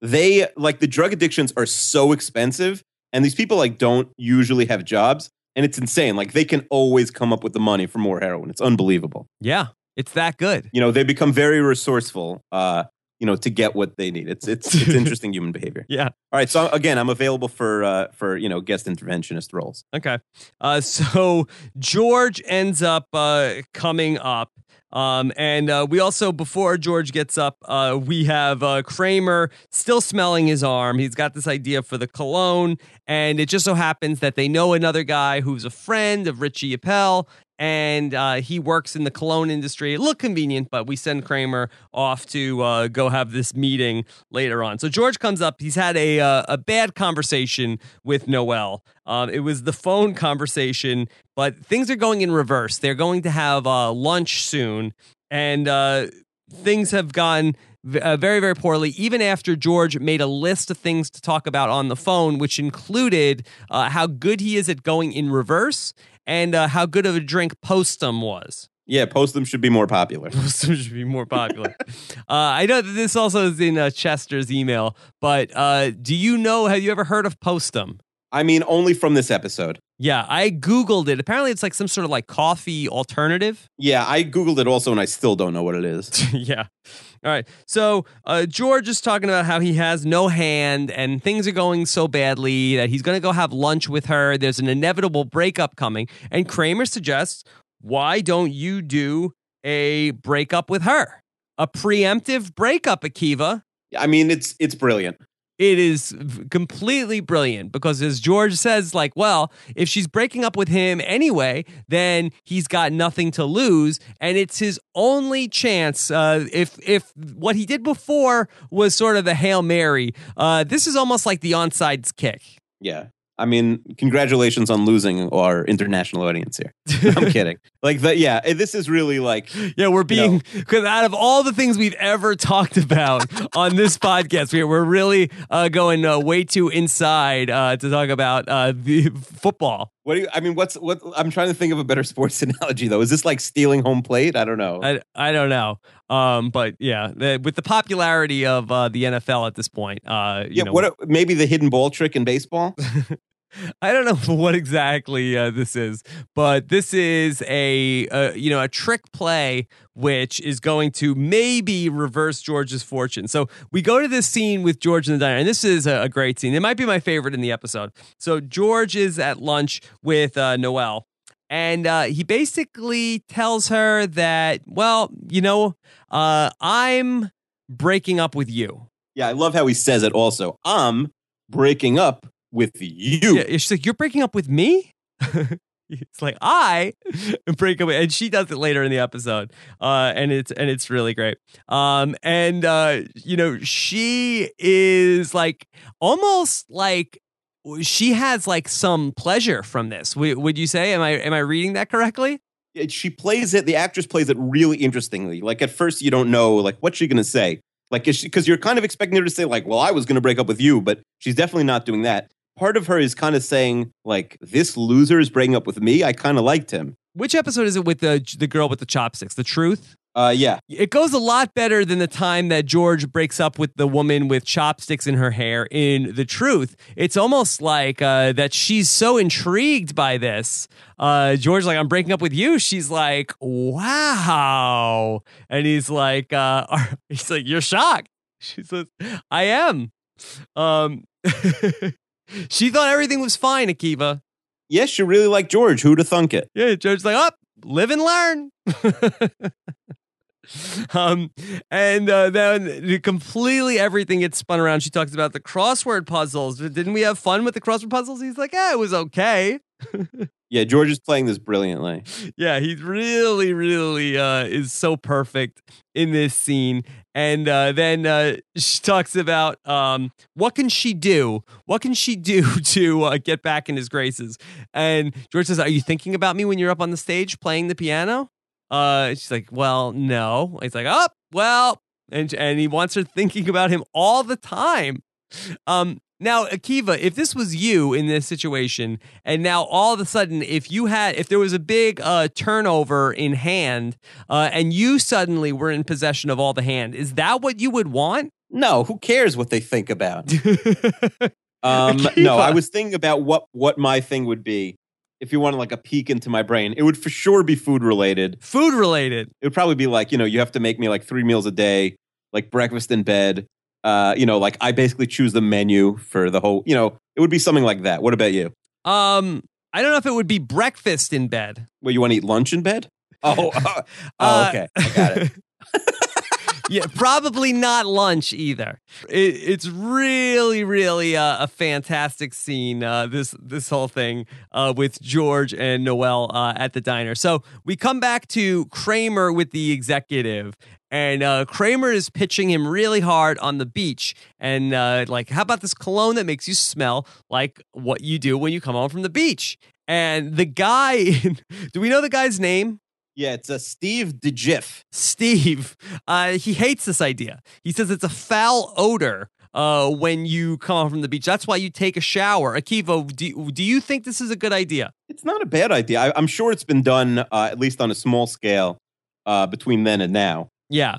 They like the drug addictions are so expensive, and these people like don't usually have jobs, and it's insane. Like they can always come up with the money for more heroin. It's unbelievable. Yeah, it's that good. You know, they become very resourceful. Uh, you know, to get what they need. It's it's it's interesting human behavior. Yeah. All right. So again, I'm available for uh, for you know guest interventionist roles. Okay. Uh, so George ends up uh, coming up. Um, and uh, we also, before George gets up, uh, we have uh, Kramer still smelling his arm. He's got this idea for the cologne, and it just so happens that they know another guy who's a friend of Richie Appel, and uh, he works in the cologne industry. It looked convenient, but we send Kramer off to uh, go have this meeting later on. So George comes up. He's had a uh, a bad conversation with Noel. Um, it was the phone conversation, but things are going in reverse. They're going to have uh, lunch soon, and uh, things have gone uh, very, very poorly, even after George made a list of things to talk about on the phone, which included uh, how good he is at going in reverse and uh, how good of a drink Postum was. Yeah, Postum should be more popular. Postum should be more popular. uh, I know that this also is in uh, Chester's email, but uh, do you know, have you ever heard of Postum? I mean, only from this episode. Yeah, I Googled it. Apparently, it's like some sort of like coffee alternative. Yeah, I Googled it also, and I still don't know what it is. yeah. All right. So uh, George is talking about how he has no hand and things are going so badly that he's going to go have lunch with her. There's an inevitable breakup coming. And Kramer suggests, why don't you do a breakup with her? A preemptive breakup, Akiva. I mean, it's it's brilliant. It is completely brilliant because, as George says, like, well, if she's breaking up with him anyway, then he's got nothing to lose, and it's his only chance. Uh, if if what he did before was sort of the hail mary, uh, this is almost like the onsides kick. Yeah. I mean, congratulations on losing our international audience here. I'm kidding. Like that, yeah. This is really like Yeah, we're being because out of all the things we've ever talked about on this podcast, we- we're really uh, going uh, way too inside uh, to talk about uh, the football. what do you? I mean, what's what? I'm trying to think of a better sports analogy though. Is this like stealing home plate? I don't know. I, I don't know. Um, but yeah, the, with the popularity of uh, the NFL at this point, uh, you yeah. know, what? Maybe the hidden ball trick in baseball. I don't know what exactly uh, this is, but this is a uh, you know a trick play which is going to maybe reverse George's fortune. So we go to this scene with George in the diner, and this is a, great scene. It might be my favorite in the episode. So George is at lunch with uh, Noel, and uh, he basically tells her that, well, you know, uh, I'm breaking up with you. Yeah, I love how he says it. Also, I'm breaking up with you. Yeah, she's like, "You're breaking up with me." it's like I break up, with-" and she does it later in the episode, uh, and it's and it's really great. Um, and uh, you know, she is like almost like she has like some pleasure from this. W- would you say? Am I am I reading that correctly? She plays it. The actress plays it really interestingly. Like at first, you don't know like what's she going to say. Like because you're kind of expecting her to say like, "Well, I was going to break up with you," but she's definitely not doing that. Part of her is kind of saying like, "This loser is breaking up with me." I kind of liked him. Which episode is it with the the girl with the chopsticks? The truth. Uh, yeah, It goes a lot better than the time that George breaks up with the woman with chopsticks in her hair in The Truth. It's almost like uh, that she's so intrigued by this. Uh, George's like, I'm breaking up with you. She's like, wow. And he's like, uh, he's like, you're shocked. She says, I am. Um, she thought everything was fine, Akiva. yes, you really like George. Who'd have thunk it? Yeah, George's like, up, live and learn. um, and uh, then completely everything gets spun around. She talks about the crossword puzzles. Didn't we have fun with the crossword puzzles? He's like, yeah, it was okay. Yeah, George is playing this brilliantly. Yeah, he's really, really uh, is so perfect in this scene. And uh, then uh, she talks about um, what can she do? What can she do to uh, get back in his graces? And George says, "Are you thinking about me when you're up on the stage playing the piano?" Uh, she's like, "Well, no." He's like, "Oh, well," and and he wants her thinking about him all the time. Um, now, Akiva, if this was you in this situation, and now all of a sudden, if you had, if there was a big uh, turnover in hand, uh, and you suddenly were in possession of all the hand, is that what you would want? No, who cares what they think about? Um, no, I was thinking about what what my thing would be if you wanted like a peek into my brain. It would for sure be food related. Food related. It would probably be like you know you have to make me like three meals a day. like breakfast in bed. Uh, you know, like I basically choose the menu for the whole. You know, it would be something like that. What about you? Um, I don't know if it would be breakfast in bed. Well, you want to eat lunch in bed? Oh, oh, Uh, okay, I got it. yeah, probably not lunch either. It, it's really, really uh, a fantastic scene. Uh, this this whole thing uh, with George and Noel uh, at the diner. So we come back to Kramer with the executive, and uh, Kramer is pitching him really hard on the beach. And uh, like, how about this cologne that makes you smell like what you do when you come home from the beach? And the guy, do we know the guy's name? Yeah, it's a Steve DeJiff. Steve, uh, he hates this idea. He says it's a foul odor uh, when you come home from the beach. That's why you take a shower. Akiva, do, do you think this is a good idea? It's not a bad idea. I, I'm sure it's been done uh, at least on a small scale uh, between then and now. Yeah.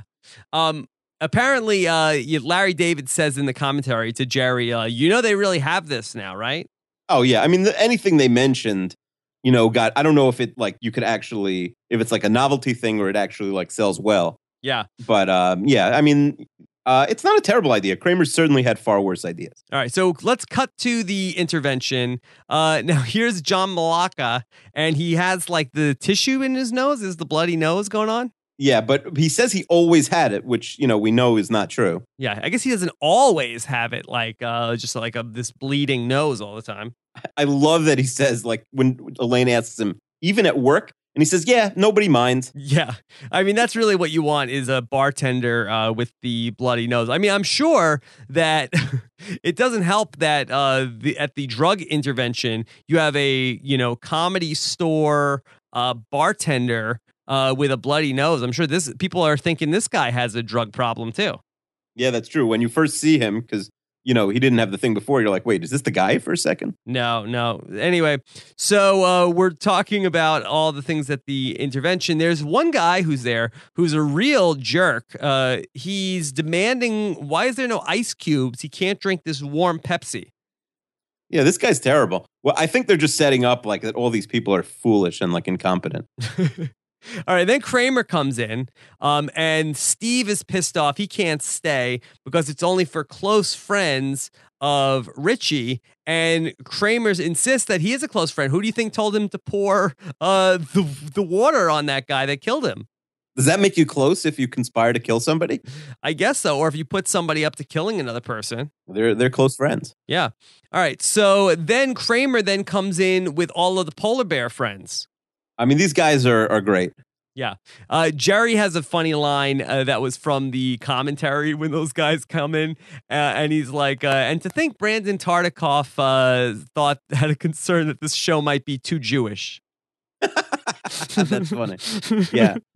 Um, apparently, uh, Larry David says in the commentary to Jerry, uh, you know, they really have this now, right? Oh yeah, I mean the, anything they mentioned, you know, got. I don't know if it like you could actually if it's like a novelty thing or it actually like sells well. Yeah. But um, yeah, I mean, uh, it's not a terrible idea. Kramer certainly had far worse ideas. All right, so let's cut to the intervention. Uh, now here's John Malaka, and he has like the tissue in his nose. Is the bloody nose going on? Yeah, but he says he always had it, which you know we know is not true. Yeah, I guess he doesn't always have it like uh, just like a, this bleeding nose all the time. I love that he says like when Elaine asks him, even at work, and he says, "Yeah, nobody minds." Yeah, I mean that's really what you want is a bartender uh, with the bloody nose. I mean, I'm sure that it doesn't help that uh, the, at the drug intervention you have a you know comedy store uh, bartender uh, with a bloody nose. I'm sure this people are thinking this guy has a drug problem too. Yeah, that's true. When you first see him, because you know he didn't have the thing before, you're like, "Wait, is this the guy?" For a second. No, no. Anyway, so uh, we're talking about all the things at the intervention. There's one guy who's there who's a real jerk. Uh, he's demanding, why is there no ice cubes? He can't drink this warm Pepsi. Yeah, this guy's terrible. Well, I think they're just setting up like that all these people are foolish and like incompetent. All right, then Kramer comes in, um, and Steve is pissed off. He can't stay because it's only for close friends of Richie. And Kramer's insists that he is a close friend. Who do you think told him to pour uh, the the water on that guy that killed him? Does that make you close if you conspire to kill somebody? I guess so. Or if you put somebody up to killing another person. They're they're close friends. Yeah. All right. So then Kramer then comes in with all of the polar bear friends. I mean, these guys are are great. Yeah. Uh, Jerry has a funny line uh, that was from the commentary when those guys come in. Uh, and he's like, uh, and to think Brandon Tartikoff uh, thought, had a concern that this show might be too Jewish. That's funny. Yeah.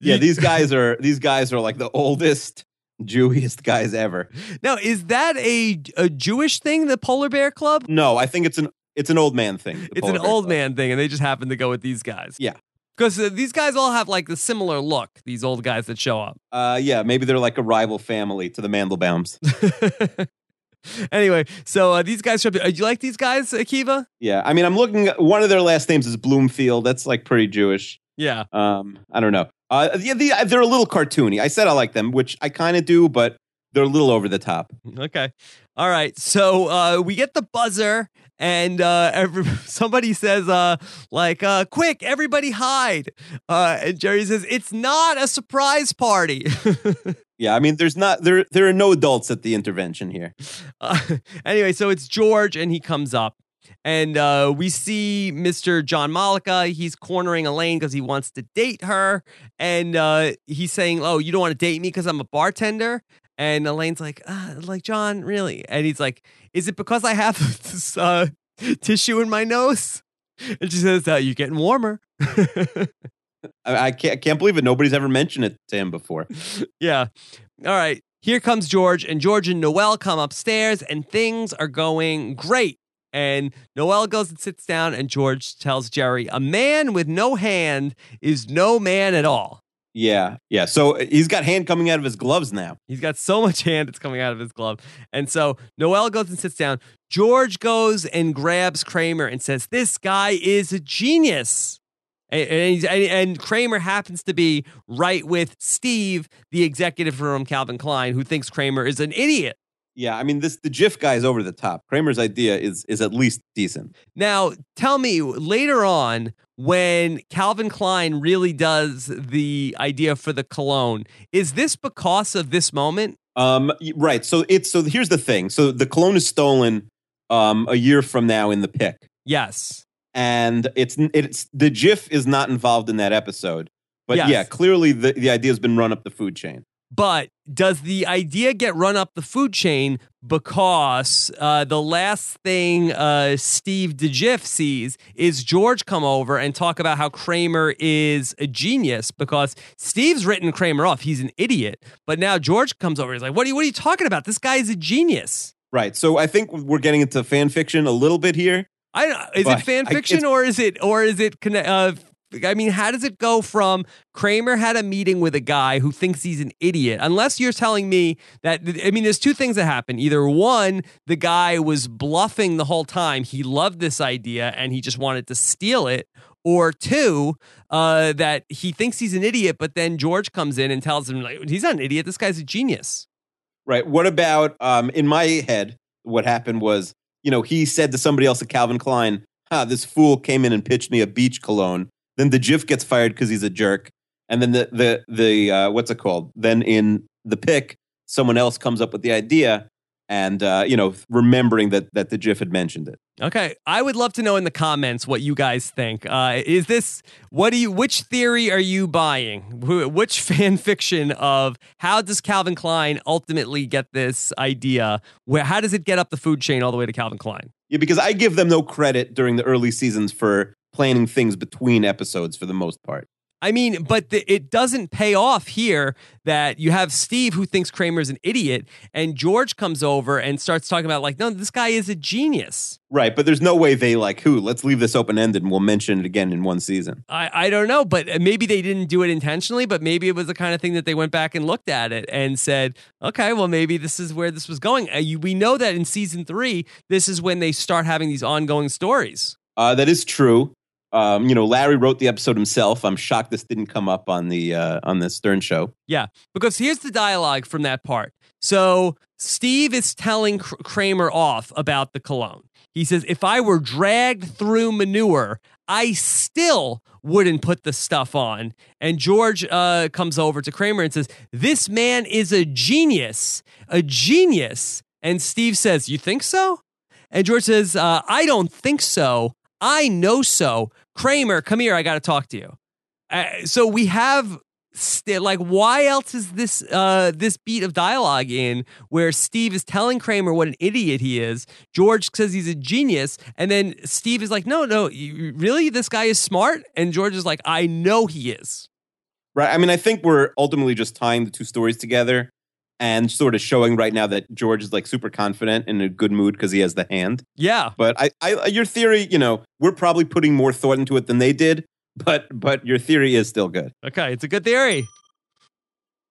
Yeah, these guys are these guys are like the oldest, Jewiest guys ever. Now, is that a, a Jewish thing, the Polar Bear Club? No, I think it's an it's an old man thing. It's an old man thing, and they just happen to go with these guys. Yeah. Because uh, these guys all have like the similar look, these old guys that show up. Uh, yeah, maybe they're like a rival family to the Mandelbaums. anyway, so uh, these guys show up. Uh, Do you like these guys, Akiva? Yeah, I mean, I'm looking. One of their last names is Bloomfield. That's like pretty Jewish. Yeah. Um, I don't know. Uh, yeah, the, they're a little cartoony. I said I like them, which I kind of do, but they're a little over the top. Okay. All right. So uh, we get the buzzer, and uh, every, somebody says, uh, like, uh, quick, everybody hide. Uh, and Jerry says, it's not a surprise party. Yeah, I mean, there's not there. There are no adults at the intervention here. Uh, anyway, so it's George, and he comes up. And uh, we see Mr. John Malika. He's cornering Elaine because he wants to date her. And uh, he's saying, Oh, you don't want to date me because I'm a bartender? And Elaine's like, uh, like, John, really? And he's like, Is it because I have this uh, tissue in my nose? And she says, uh, You're getting warmer. I, I can't I can't believe it. Nobody's ever mentioned it to him before. yeah. All right. Here comes George, and George and Noel come upstairs, and things are going great. And Noel goes and sits down, and George tells Jerry, A man with no hand is no man at all. Yeah, yeah. So uh, he's got hand coming out of his gloves now. He's got so much hand, it's coming out of his glove. And so Noel goes and sits down. George goes and grabs Kramer and says, This guy is a genius. And, and, and Kramer happens to be right with Steve, the executive from Calvin Klein, who thinks Kramer is an idiot. Yeah, I mean this the GIF guy is over the top. Kramer's idea is is at least decent. Now, tell me later on when Calvin Klein really does the idea for the cologne, is this because of this moment? Um, right. So it's so here's the thing. So the cologne is stolen um a year from now in the pick, Yes. and it's it's the GIF is not involved in that episode. But Yes. yeah, clearly the the idea has been run up the food chain. But does the idea get run up the food chain because uh, the last thing uh, Steve DeGiff sees is George come over and talk about how Kramer is a genius because Steve's written Kramer off. He's an idiot. But now George comes over. He's like, what are you, what are you talking about? This guy is a genius. Right. So I think we're getting into fan fiction a little bit here. I don't, is But it fan fiction it's- or is it or is it uh, I mean, how does it go from Kramer had a meeting with a guy who thinks he's an idiot? Unless you're telling me that, I mean, there's two things that happen. Either one, the guy was bluffing the whole time. He loved this idea and he just wanted to steal it. Or two, uh, that he thinks he's an idiot, but then George comes in and tells him, like, he's not an idiot. This guy's a genius. Right. What about um in my head, what happened was, you know, he said to somebody else at Calvin Klein, this fool came in and pitched me a beach cologne. Then the GIF gets fired because he's a jerk. And then the the the uh, what's it called? Then in the pick, someone else comes up with the idea and uh, you know, remembering that that the GIF had mentioned it. Okay, I would love to know in the comments what you guys think. Uh, is this what do you? Which theory are you buying? Which fan fiction of how does Calvin Klein ultimately get this idea? Where how does it get up the food chain all the way to Calvin Klein? Yeah, because I give them no credit during the early seasons for planning things between episodes for the most part. I mean, but the, it doesn't pay off here that you have Steve who thinks Kramer's an idiot, and George comes over and starts talking about like, no, this guy is a genius. Right, but there's no way they like who. Let's leave this open ended and we'll mention it again in one season. I, I don't know, but maybe they didn't do it intentionally, but maybe it was the kind of thing that they went back and looked at it and said, okay, well, maybe this is where this was going. Uh, you, we know that in season three, this is when they start having these ongoing stories. Uh, that is true. Um, you know, Larry wrote the episode himself. I'm shocked this didn't come up on the uh, on the Stern show. Yeah, because here's the dialogue from that part. So Steve is telling Kramer off about the cologne. He says, if I were dragged through manure, I still wouldn't put the stuff on. And George uh, comes over to Kramer and says, This man is a genius, a genius. And Steve says, You think so? And George says, uh, I don't think so. I know so. Kramer, come here. I got to talk to you. Uh, so we have st- like why else is this uh this beat of dialogue in where Steve is telling Kramer what an idiot he is George says he's a genius and then Steve is like no no you, really this guy is smart and George is like I know he is Right. I mean, I think we're ultimately just tying the two stories together and sort of showing right now that George is like super confident and in a good mood because he has the hand. yeah But I, I, your theory, you know, we're probably putting more thought into it than they did. But, but your theory is still good. Okay, it's a good theory.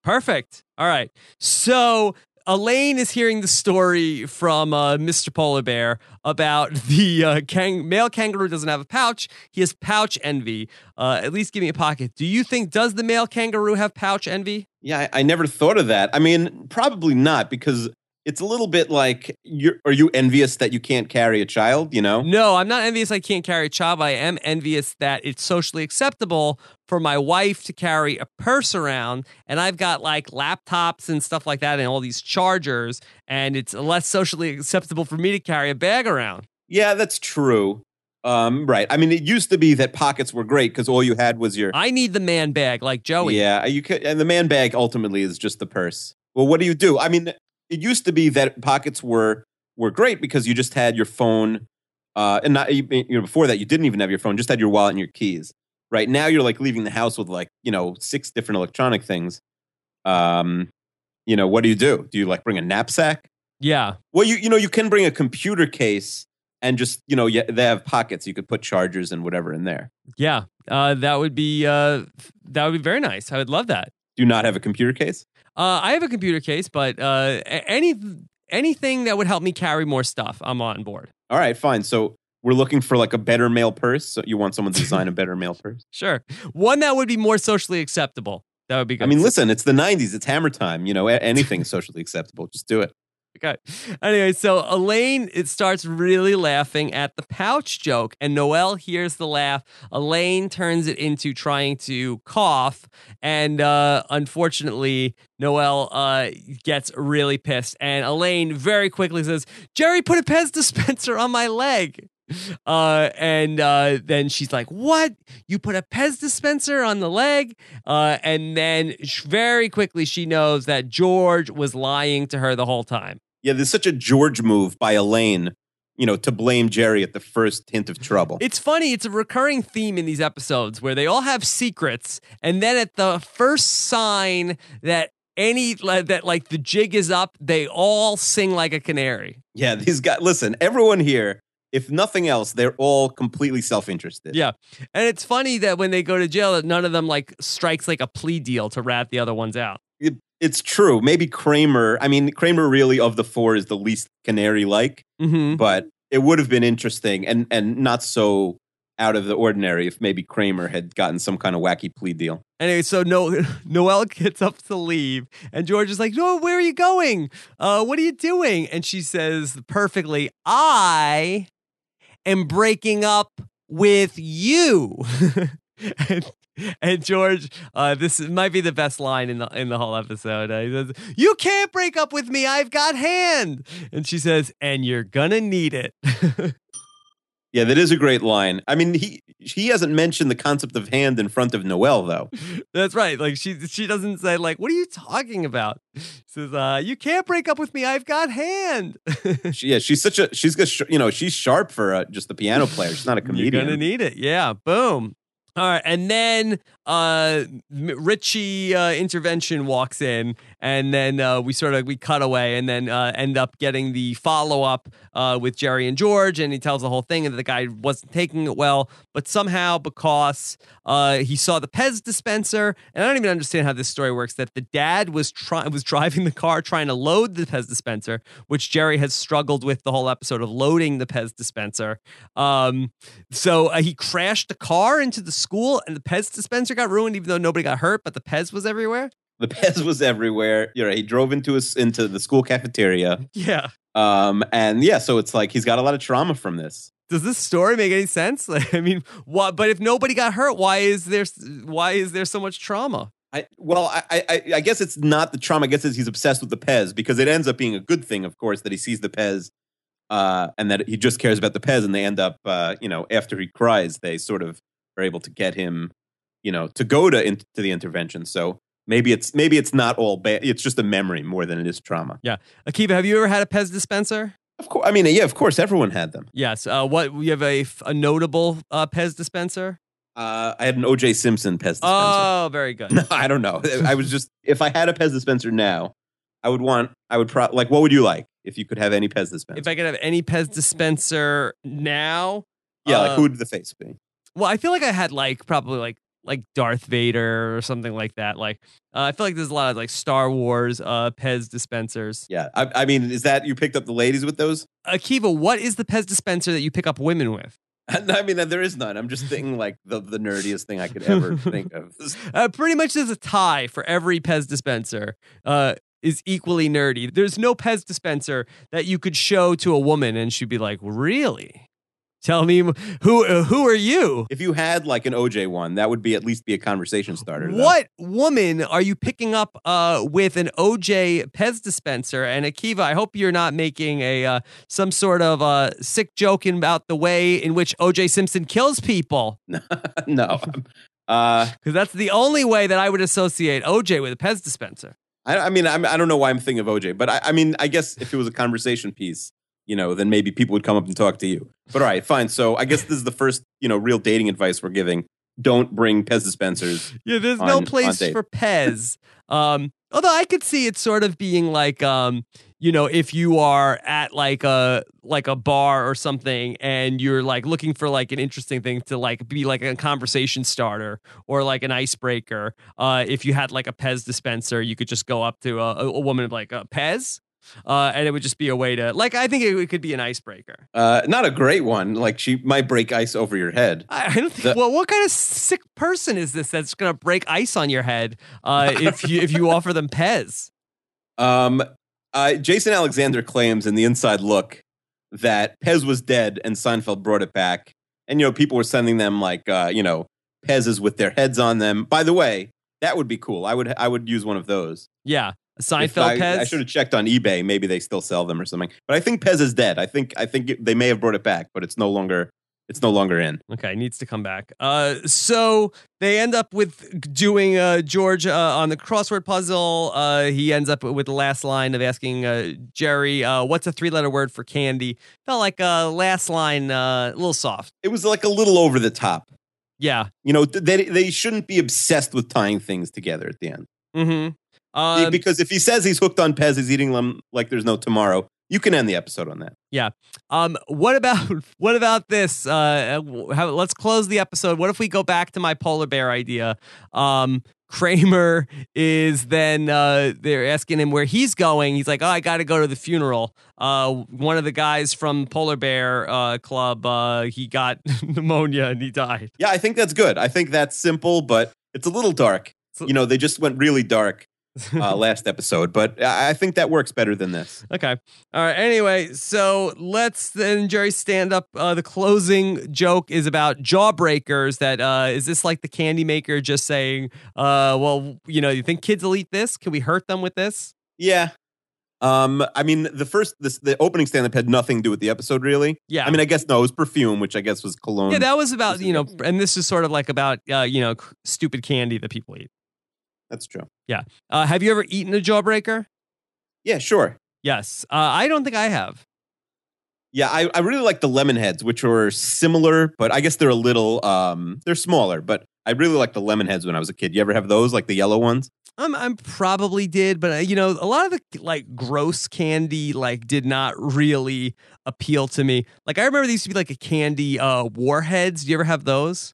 Perfect. All right. So Elaine is hearing the story from uh, Mr. Polar Bear about the uh, kang- male kangaroo doesn't have a pouch. He has pouch envy. Uh, at least give me a pocket. Do you think does the male kangaroo have pouch envy? Yeah, I, I never thought of that. I mean, probably not because it's a little bit like you're, are you envious that you can't carry a child? You know, No, I'm not envious I can't carry a child, but I am envious that it's socially acceptable for my wife to carry a purse around. And I've got like laptops and stuff like that and all these chargers. And it's less socially acceptable for me to carry a bag around. yeah, that's true. Um, right. I mean, it used to be that pockets were great because all you had was your I need the man bag like Joey. Yeah, you could, and the man bag ultimately is just the purse. Well, what do you do? I mean, it used to be that pockets were were great because you just had your phone, uh, and not you know before that you didn't even have your phone, just had your wallet and your keys. Right now, you're like leaving the house with like you know six different electronic things. Um, you know, what do you do? Do you like bring a knapsack? Yeah. Well, you you know you can bring a computer case and just you know yeah, they have pockets. You could put chargers and whatever in there. Yeah. Uh, that would be uh, that would be very nice. I would love that. Do you not have a computer case? Uh, I have a computer case, but uh, any anything that would help me carry more stuff, I'm on board. All right, fine. So we're looking for like a better male purse. So you want someone to design a better male purse? Sure. One that would be more socially acceptable. That would be good. I mean, listen, it's the '90s. It's Hammer time. You know, anything socially acceptable. Just do it. Okay. Anyway, so Elaine it starts really laughing at the pouch joke, and Noel hears the laugh. Elaine turns it into trying to cough, and uh, unfortunately, Noel uh, gets really pissed. And Elaine very quickly says, "Jerry put a Pez dispenser on my leg." Uh, and uh, then she's like, "What? You put a Pez dispenser on the leg?" Uh, and then very quickly she knows that George was lying to her the whole time. Yeah, there's such a George move by Elaine. You know, to blame Jerry at the first hint of trouble. It's funny. It's a recurring theme in these episodes where they all have secrets, and then at the first sign that any that like the jig is up, they all sing like a canary. yeah, these guys. Listen, everyone here. If nothing else, they're all completely self-interested. Yeah, and it's funny that when they go to jail, that none of them like strikes like a plea deal to rat the other ones out. It- it's true. Maybe Kramer. I mean, Kramer really of the four is the least canary-like. Mm-hmm. but it would have been interesting and and not so out of the ordinary if maybe Kramer had gotten some kind of wacky plea deal. Anyway, so no, Noel gets up to leave, and George is like, "No, where are you going? Uh, what are you doing?" And she says perfectly, "I am breaking up with you." and, and George, uh, this might be the best line in the in the whole episode. Uh, he says, "You can't break up with me. I've got hand." And she says, "And you're gonna need it." Yeah, that is a great line. I mean, he he hasn't mentioned the concept of hand in front of Noel though. That's right. Like she she doesn't say like, "What are you talking about?" She says, uh, "You can't break up with me. I've got hand." She, yeah, she's such a she's got you know she's sharp for uh, just a piano player. She's not a comedian. You're gonna need it. Yeah. Boom. All right, and then uh, Richie uh, intervention walks in, and then uh, we sort of we cut away, and then uh, end up getting the follow up uh, with Jerry and George, and he tells the whole thing, and the guy wasn't taking it well, but somehow because uh, he saw the Pez dispenser, and I don't even understand how this story works. That the dad was trying was driving the car trying to load the Pez dispenser, which Jerry has struggled with the whole episode of loading the Pez dispenser. Um, so uh, he crashed the car into the school, and the Pez dispenser got ruined, even though nobody got hurt, but the Pez was everywhere. The Pez was everywhere. You know, he drove into us into the school cafeteria. Yeah. Um, and yeah, so it's like he's got a lot of trauma from this. Does this story make any sense? I mean, what? But if nobody got hurt, why is there why is there so much trauma? I, well, I, I, I guess it's not the trauma. I guess it's he's obsessed with the Pez because it ends up being a good thing, of course, that he sees the Pez, uh, and that he just cares about the Pez, and they end up, uh, you know, after he cries, they sort of are able to get him, you know, to go to into the intervention. So maybe it's maybe it's not all bad. It's just a memory more than it is trauma. Yeah, Akiva, have you ever had a Pez dispenser? Of course, I mean, yeah, of course, everyone had them. Yes. Uh, what you have a, a notable uh, Pez dispenser? Uh, I had an O.J. Simpson Pez dispenser. Oh, very good. No, I don't know. I was just if I had a Pez dispenser now, I would want. I would pro- like. What would you like if you could have any Pez dispenser? if I could have any Pez dispenser now, yeah, like who would the face be? well, I feel like I had like probably like like Darth Vader or something like that. Like uh, I feel like there's a lot of like Star Wars uh, Pez dispensers. Yeah, I, I mean, is that you picked up the ladies with those? Akiva, what is the Pez dispenser that you pick up women with? I mean, there is none. I'm just thinking like the the nerdiest thing I could ever think of. Uh, pretty much there's a tie for every Pez dispenser. Uh, is equally nerdy. There's no Pez dispenser that you could show to a woman and she'd be like, "Really? Tell me who uh, who are you? If you had like an OJ one, that would be at least be a conversation starter. though. What woman are you picking up uh, with an OJ Pez dispenser? And Akiva, I hope you're not making a uh, some sort of uh, sick joke about the way in which OJ Simpson kills people, no. Uh, because that's the only way that I would associate OJ with a Pez dispenser. I, I mean, I'm, I don't know why I'm thinking of OJ, but I, I mean, I guess if it was a conversation piece, you know, then maybe people would come up and talk to you. But all right, fine. So I guess this is the first, you know, real dating advice we're giving. Don't bring Pez dispensers. Yeah, there's no on- on place for Pez. um, although I could see it sort of being like, um, you know, if you are at like a like a bar or something, and you're like looking for like an interesting thing to like be like a conversation starter or like an icebreaker. Uh, if you had like a Pez dispenser, you could just go up to a, a woman like, a "Pez." Uh, and it would just be a way to like. I think it, it could be an icebreaker. Uh, not a great one. Like she might break ice over your head. I, I don't think. The- well, what kind of sick person is this that's going to break ice on your head uh, if you if you offer them Pez? Um, uh, Jason Alexander claims in the Inside Look that Pez was dead and Seinfeld brought it back, and you know people were sending them like uh, you know Pez's with their heads on them. By the way, that would be cool. I would I would use one of those. Yeah, Seinfeld I, Pez. I should have checked on eBay. Maybe they still sell them or something. But I think Pez is dead. I think I think it, they may have brought it back, but it's no longer it's no longer in. Okay, needs to come back. Uh, so they end up with doing uh, George uh, on the crossword puzzle. Uh, he ends up with the last line of asking uh, Jerry, uh, "What's a three-letter word for candy?" Felt like uh, last line uh, a little soft. It was like a little over the top. Yeah. You know, they they shouldn't be obsessed with tying things together at the end. Mm-hmm. Um, because if he says he's hooked on Pez, he's eating them like there's no tomorrow. You can end the episode on that. Yeah. Um, what about what about this? Uh, how, let's close the episode. What if we go back to my polar bear idea? Um, Kramer is then uh, they're asking him where he's going. He's like, "Oh, I got to go to the funeral." Uh, one of the guys from Polar Bear uh, Club, uh, he got pneumonia and he died. Yeah, I think that's good. I think that's simple, but it's a little dark. You know, they just went really dark uh, last episode, but I think that works better than this. Okay. All right. Anyway, so let's then Jerry stand up. Uh, the closing joke is about jawbreakers. That uh, is this like the candy maker just saying, uh, well, you know, you think kids will eat this? Can we hurt them with this? Yeah. Um, I mean, the first, this, the opening stand up had nothing to do with the episode, really. Yeah. I mean, I guess no, it was perfume, which I guess was cologne. yeah, that was about you know, and this is sort of like about uh, you know, stupid candy that people eat. That's true. Uh, have you ever eaten a jawbreaker? Yeah, sure. Yes. Uh, I don't think I have. Yeah, I, I really like the lemon heads, which were similar, but I guess they're a little um they're smaller. But I really like the lemon heads when I was a kid. You ever have those, like the yellow ones? I'm I'm probably did, but uh, you know, a lot of the like gross candy like did not really appeal to me. Like I remember these used to be like a candy uh warheads. Do you ever have those?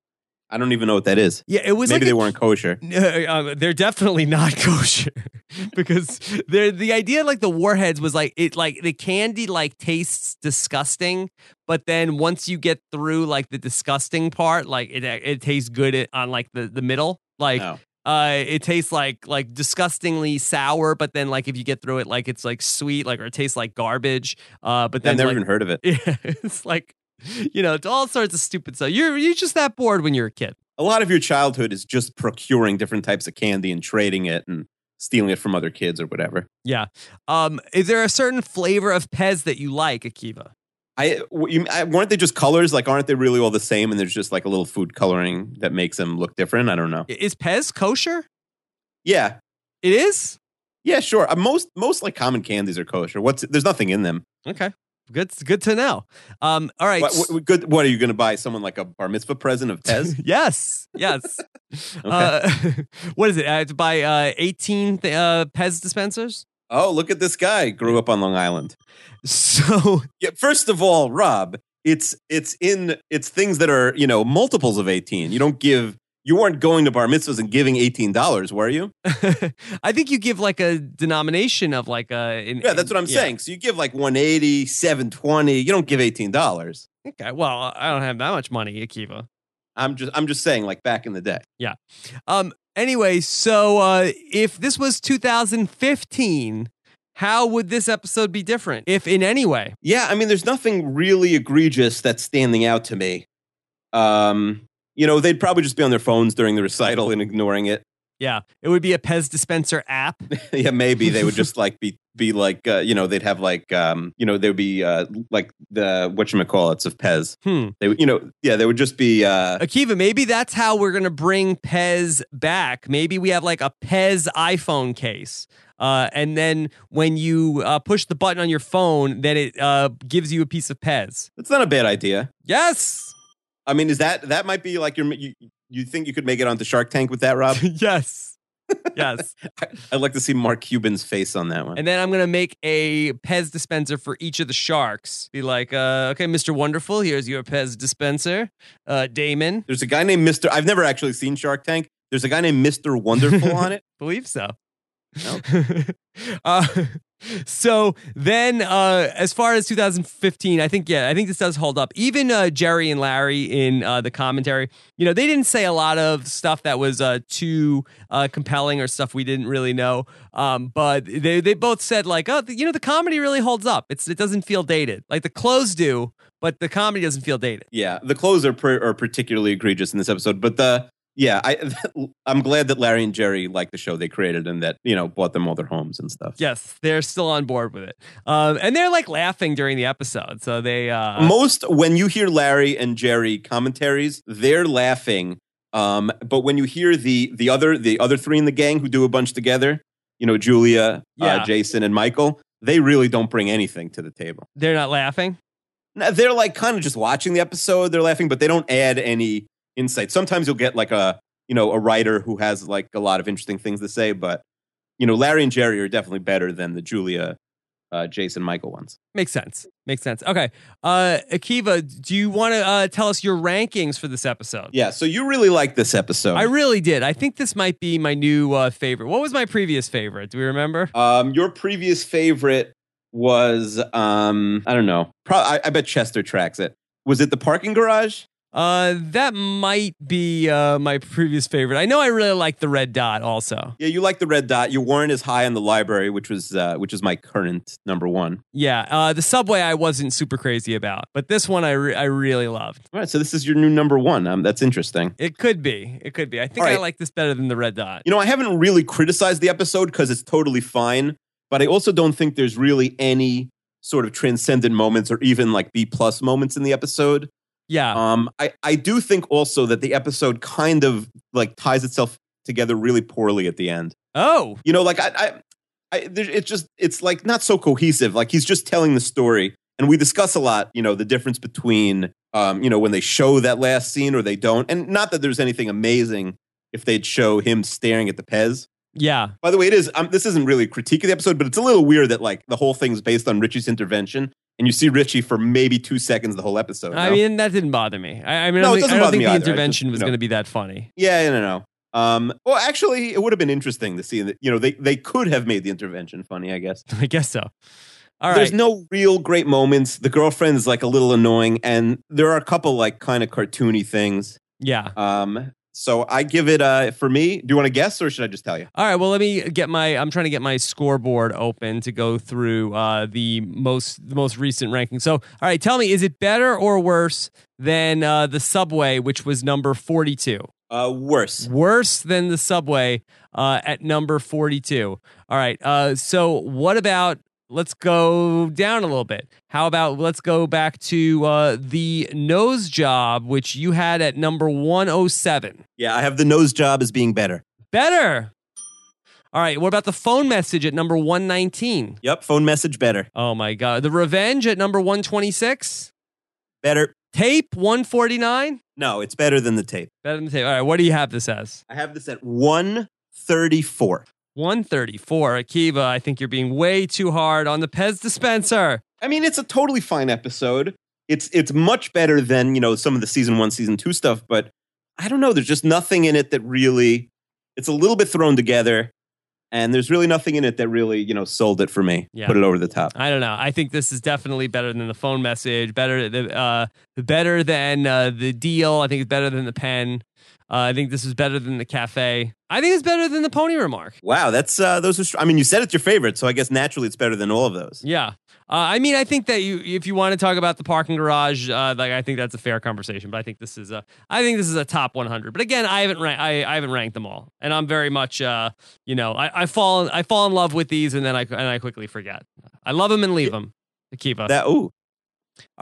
I don't even know what that is. Yeah, it was Maybe like they a- weren't kosher. Uh, uh, they're definitely not kosher because the idea like the warheads was like it like the candy like tastes disgusting, but then once you get through like the disgusting part, like it it tastes good on like the the middle. Like Oh. uh it tastes like like disgustingly sour, but then like if you get through it, like it's like sweet, like or it tastes like garbage. Uh, but then I've never like, even heard of it. yeah, it's like you know, it's all sorts of stupid stuff. You're you're just that bored when you're a kid. A lot of your childhood is just procuring different types of candy and trading it and stealing it from other kids or whatever. Yeah. Um, is there a certain flavor of Pez that you like, Akiva? I, you, I weren't they just colors? Like, aren't they really all the same? And there's just like a little food coloring that makes them look different. I don't know. Is Pez kosher? Yeah, It is. yeah, sure. Uh, most most like common candies are kosher. What's there's nothing in them. Okay. Good. Good to know. Um. All right. What, what, good. What are you going to buy? Someone like a bar mitzvah present of Pez? yes. Yes. uh, what is it? I have to buy uh, 18 th- uh, Pez dispensers. oh, look at this guy. Grew up on Long Island. So Yeah. First of all, Rob, it's it's in it's things that are you know multiples of eighteen. You don't give. You weren't going to bar mitzvahs and giving eighteen dollars, were you? I think you give like a denomination of like a. in- Yeah, that's what I'm yeah. saying. So you give like 180, 720. You don't give eighteen dollars. Okay. Well, I don't have that much money, Akiva. I'm just I'm just saying, like back in the day. Yeah. Um. Anyway, so uh, if this was 2015, how would this episode be different, if in any way? Yeah, I mean, there's nothing really egregious that's standing out to me. Um, you know, they'd probably just be on their phones during the recital and ignoring it. Yeah, it would be a Pez dispenser app. yeah, maybe they would just like be be like uh, you know they'd have like um you know there would be uh like the what you call it's of Pez. Hmm. They would you know yeah they would just be uh Akiva, maybe that's how we're gonna bring Pez back. Maybe we have like a Pez iPhone case. Uh, and then when you uh, push the button on your phone, then it uh, gives you a piece of Pez. that's not a bad idea. Yes, I mean, is that that might be like your you, you think you could make it onto Shark Tank with that, Rob? yes, yes. I'd like to see Mark Cuban's face on that one. And then I'm gonna make a Pez dispenser for each of the sharks. Be like, uh, okay, Mr. Wonderful, here's your Pez dispenser. Uh, Daymond, There's a guy named Mr. I've never actually seen Shark Tank. There's a guy named Mr. Wonderful on it. believe so. No. uh, so then, uh, as far as 2015, I think yeah, I think this does hold up. Even uh, Jerry and Larry in uh, the commentary, you know, they didn't say a lot of stuff that was uh, too uh, compelling or stuff we didn't really know. Um, but they they both said like, oh, you know, the comedy really holds up. It's it doesn't feel dated like the clothes do, but the comedy doesn't feel dated. Yeah, the clothes are, per- are particularly egregious in this episode, but the yeah, I I'm glad that Larry and Jerry like the show they created and that you know bought them all their homes and stuff. Yes, they're still on board with it, um, and they're like laughing during the episode. So they uh, most when you hear Larry and Jerry commentaries, they're laughing. Um, but when you hear the the other the other three in the gang who do a bunch together, you know Julia, Yeah. uh, Jason, and Michael, they really don't bring anything to the table. they're not laughing. No, They're like kind of just watching the episode. They're laughing, but they don't add any insight. Sometimes you'll get like a you know a writer who has like a lot of interesting things to say, but you know Larry and Jerry are definitely better than the Julia, uh, Jason, Michael ones. Makes sense. Makes sense. Okay, uh, Akiva, do you want to uh, tell us your rankings for this episode? Yeah. So you really like this episode. I really did. I think this might be my new uh, favorite. What was my previous favorite? Do we remember? Um, your previous favorite was um, I don't know. Pro- I, I bet Chester tracks it. Was it the parking garage? Uh, that might be uh, my previous favorite. I know I really like the red dot also. Yeah, you like the red dot. You weren't as high on the library, which was uh, which is my current number one. Yeah, uh, the subway I wasn't super crazy about, but this one I, re- I really loved. All right, so this is your new number one. Um, that's interesting. It could be. It could be. I think All I like this better than the red dot. You know, I haven't really criticized the episode because it's totally fine, but I also don't think there's really any sort of transcendent moments or even like B plus moments in the episode. Yeah. Um, I, I do think also that the episode kind of like ties itself together really poorly at the end. oh, You know, like I, I, I there, it's just it's like not so cohesive. Like he's just telling the story, and we discuss a lot. You know, the difference between um, you know, when they show that last scene or they don't, and not that there's anything amazing if they'd show him staring at the Pez. yeah. By the way, it is. Um, this isn't really a critique of the episode, but it's a little weird that like the whole thing's based on Richie's intervention, and you see Richie for maybe two seconds the whole episode. I no? mean, that didn't bother me. I, I mean, No, I don't think, doesn't I don't think the either. I just, intervention was know. going to be that funny. yeah, no, no, no. Um, well, actually, it would have been interesting to see that. You know, they they could have made the intervention funny. I guess. I guess so. All There's right. no real great moments. The girlfriend is like a little annoying, and there are a couple like kind of cartoony things. yeah. Um, so I give it. Uh, for me, do you want to guess or should I just tell you? All right. Well, let me get my. I'm trying to get my scoreboard open to go through uh, the most the most recent ranking. So, all right, tell me, is it better or worse than uh, the Subway, which was number 42? Uh, worse. Worse than the Subway uh, at number 42. All right. Uh, so, what about? Let's go down a little bit. How about let's go back to uh, the nose job, which you had at number 107. Yeah, I have the nose job as being better. Better. All right. What about the phone message at number 119? Yep, phone message better. Oh my God. The revenge at number 126? Better. Tape 149? No, it's better than the tape. Better than the tape. All right. What do you have this as? I have this at 134. 134. Akiva, I think you're being way too hard on the Pez dispenser. I mean, it's a totally fine episode. It's it's much better than, you know, some of the season 1, season 2 stuff, but I don't know, there's just nothing in it that really it's a little bit thrown together and there's really nothing in it that really, you know, sold it for me. Yeah. Put it over the top. I don't know. I think this is definitely better than the phone message. Better, the uh, better than uh, the deal. I think it's better than the pen. Uh, I think this is better than the cafe. I think it's better than the pony remark. Wow, that's uh those are str- I mean, you said it's your favorite, so I guess naturally it's better than all of those. Yeah. Uh, I mean, I think that you, if you want to talk about the parking garage, uh, like I think that's a fair conversation. But I think this is a, I think this is a top 100. But again, I haven't, rank, I, I haven't ranked them all, and I'm very much, uh, you know, I, I fall, I fall in love with these, and then I, and I quickly forget. I love them and leave them. Akiva. That ooh.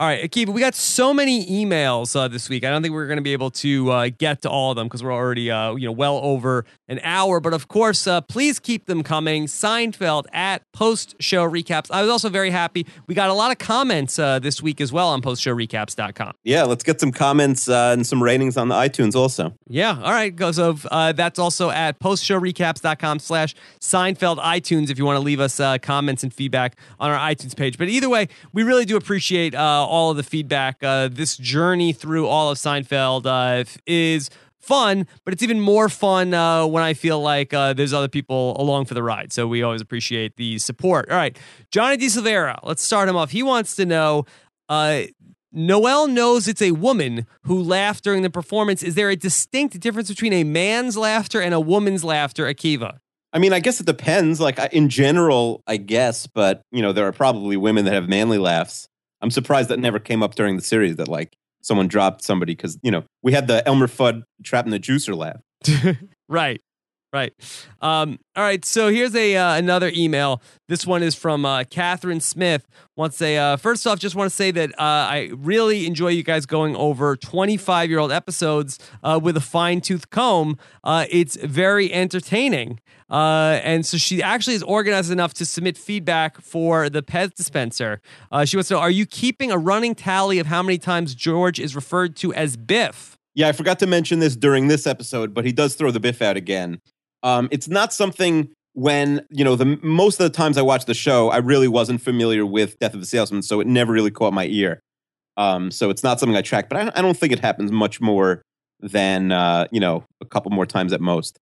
All right, Akiva, we got so many emails uh, this week. I don't think we're going to be able to uh, get to all of them because we're already, uh, you know, well over an hour. But of course, uh, please keep them coming. Seinfeld at post show recaps. I was also very happy. We got a lot of comments uh, this week as well on postshowrecaps.com. Yeah, let's get some comments uh, and some ratings on the iTunes also. Yeah. All right. So uh, that's also at postshowrecaps.com slash Seinfeld iTunes if you want to leave us uh, comments and feedback on our iTunes page. But either way, we really do appreciate uh, all of the feedback. Uh, this journey through all of Seinfeld uh, is fun, but it's even more fun uh, when I feel like uh, there's other people along for the ride. So we always appreciate the support. All right, Johnny De Silveira, let's start him off. He wants to know. Uh, Noel knows it's a woman who laughed during the performance. Is there a distinct difference between a man's laughter and a woman's laughter, Akiva? I mean, I guess it depends. Like in general, I guess, but you know, there are probably women that have manly laughs. I'm surprised that never came up during the series that like someone dropped somebody because you know we had the Elmer Fudd trapped in the juicer laugh. right. Right. Um, all right. So here's a uh, another email. This one is from uh, Catherine Smith. Wants say, uh, first off, just want to say that uh, I really enjoy you guys going over 25 year old episodes uh, with a fine tooth comb. Uh, it's very entertaining. and so she actually is organized enough to submit feedback for the Pez dispenser. she wants to know, are you keeping a running tally of how many times George is referred to as Biff? Yeah, I forgot to mention this during this episode, but he does throw the Biff out again. Um, it's not something when you know the most of the times I watched the show, I really wasn't familiar with Death of a Salesman, so it never really caught my ear. Um, so it's not something I track, but I, I don't think it happens much more than uh, you know a couple more times at most.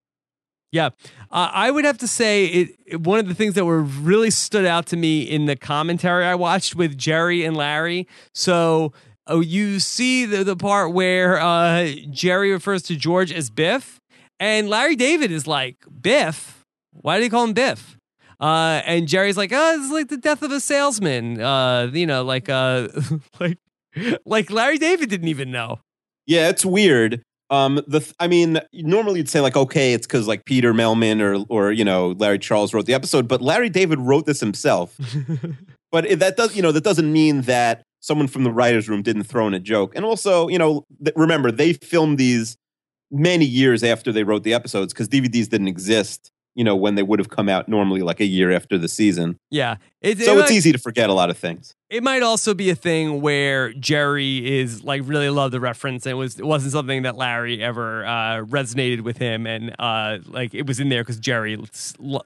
Yeah, uh, I would have to say it, it, One of the things that were really stood out to me in the commentary I watched with Jerry and Larry. So oh, you see the the part where uh, Jerry refers to George as Biff, and Larry David is like, Biff? Why do you call him Biff? Uh, and Jerry's like, oh, it's like the death of a salesman. Uh, you know, like, uh, like, like Larry David didn't even know. Yeah, it's weird. Um, the th- I mean, normally you'd say like, okay, it's because like Peter Mehlman or or you know Larry Charles wrote the episode, but Larry David wrote this himself. but it, that does you know that doesn't mean that someone from the writers' room didn't throw in a joke. And also, you know, th- remember they filmed these many years after they wrote the episodes because DVDs didn't exist. You know, when they would have come out normally like a year after the season. Yeah. It, so it it's easy to forget a lot of things. It might also be a thing where Jerry is like really loved the reference and it was it wasn't something that Larry ever uh, resonated with him and uh, like it was in there because Jerry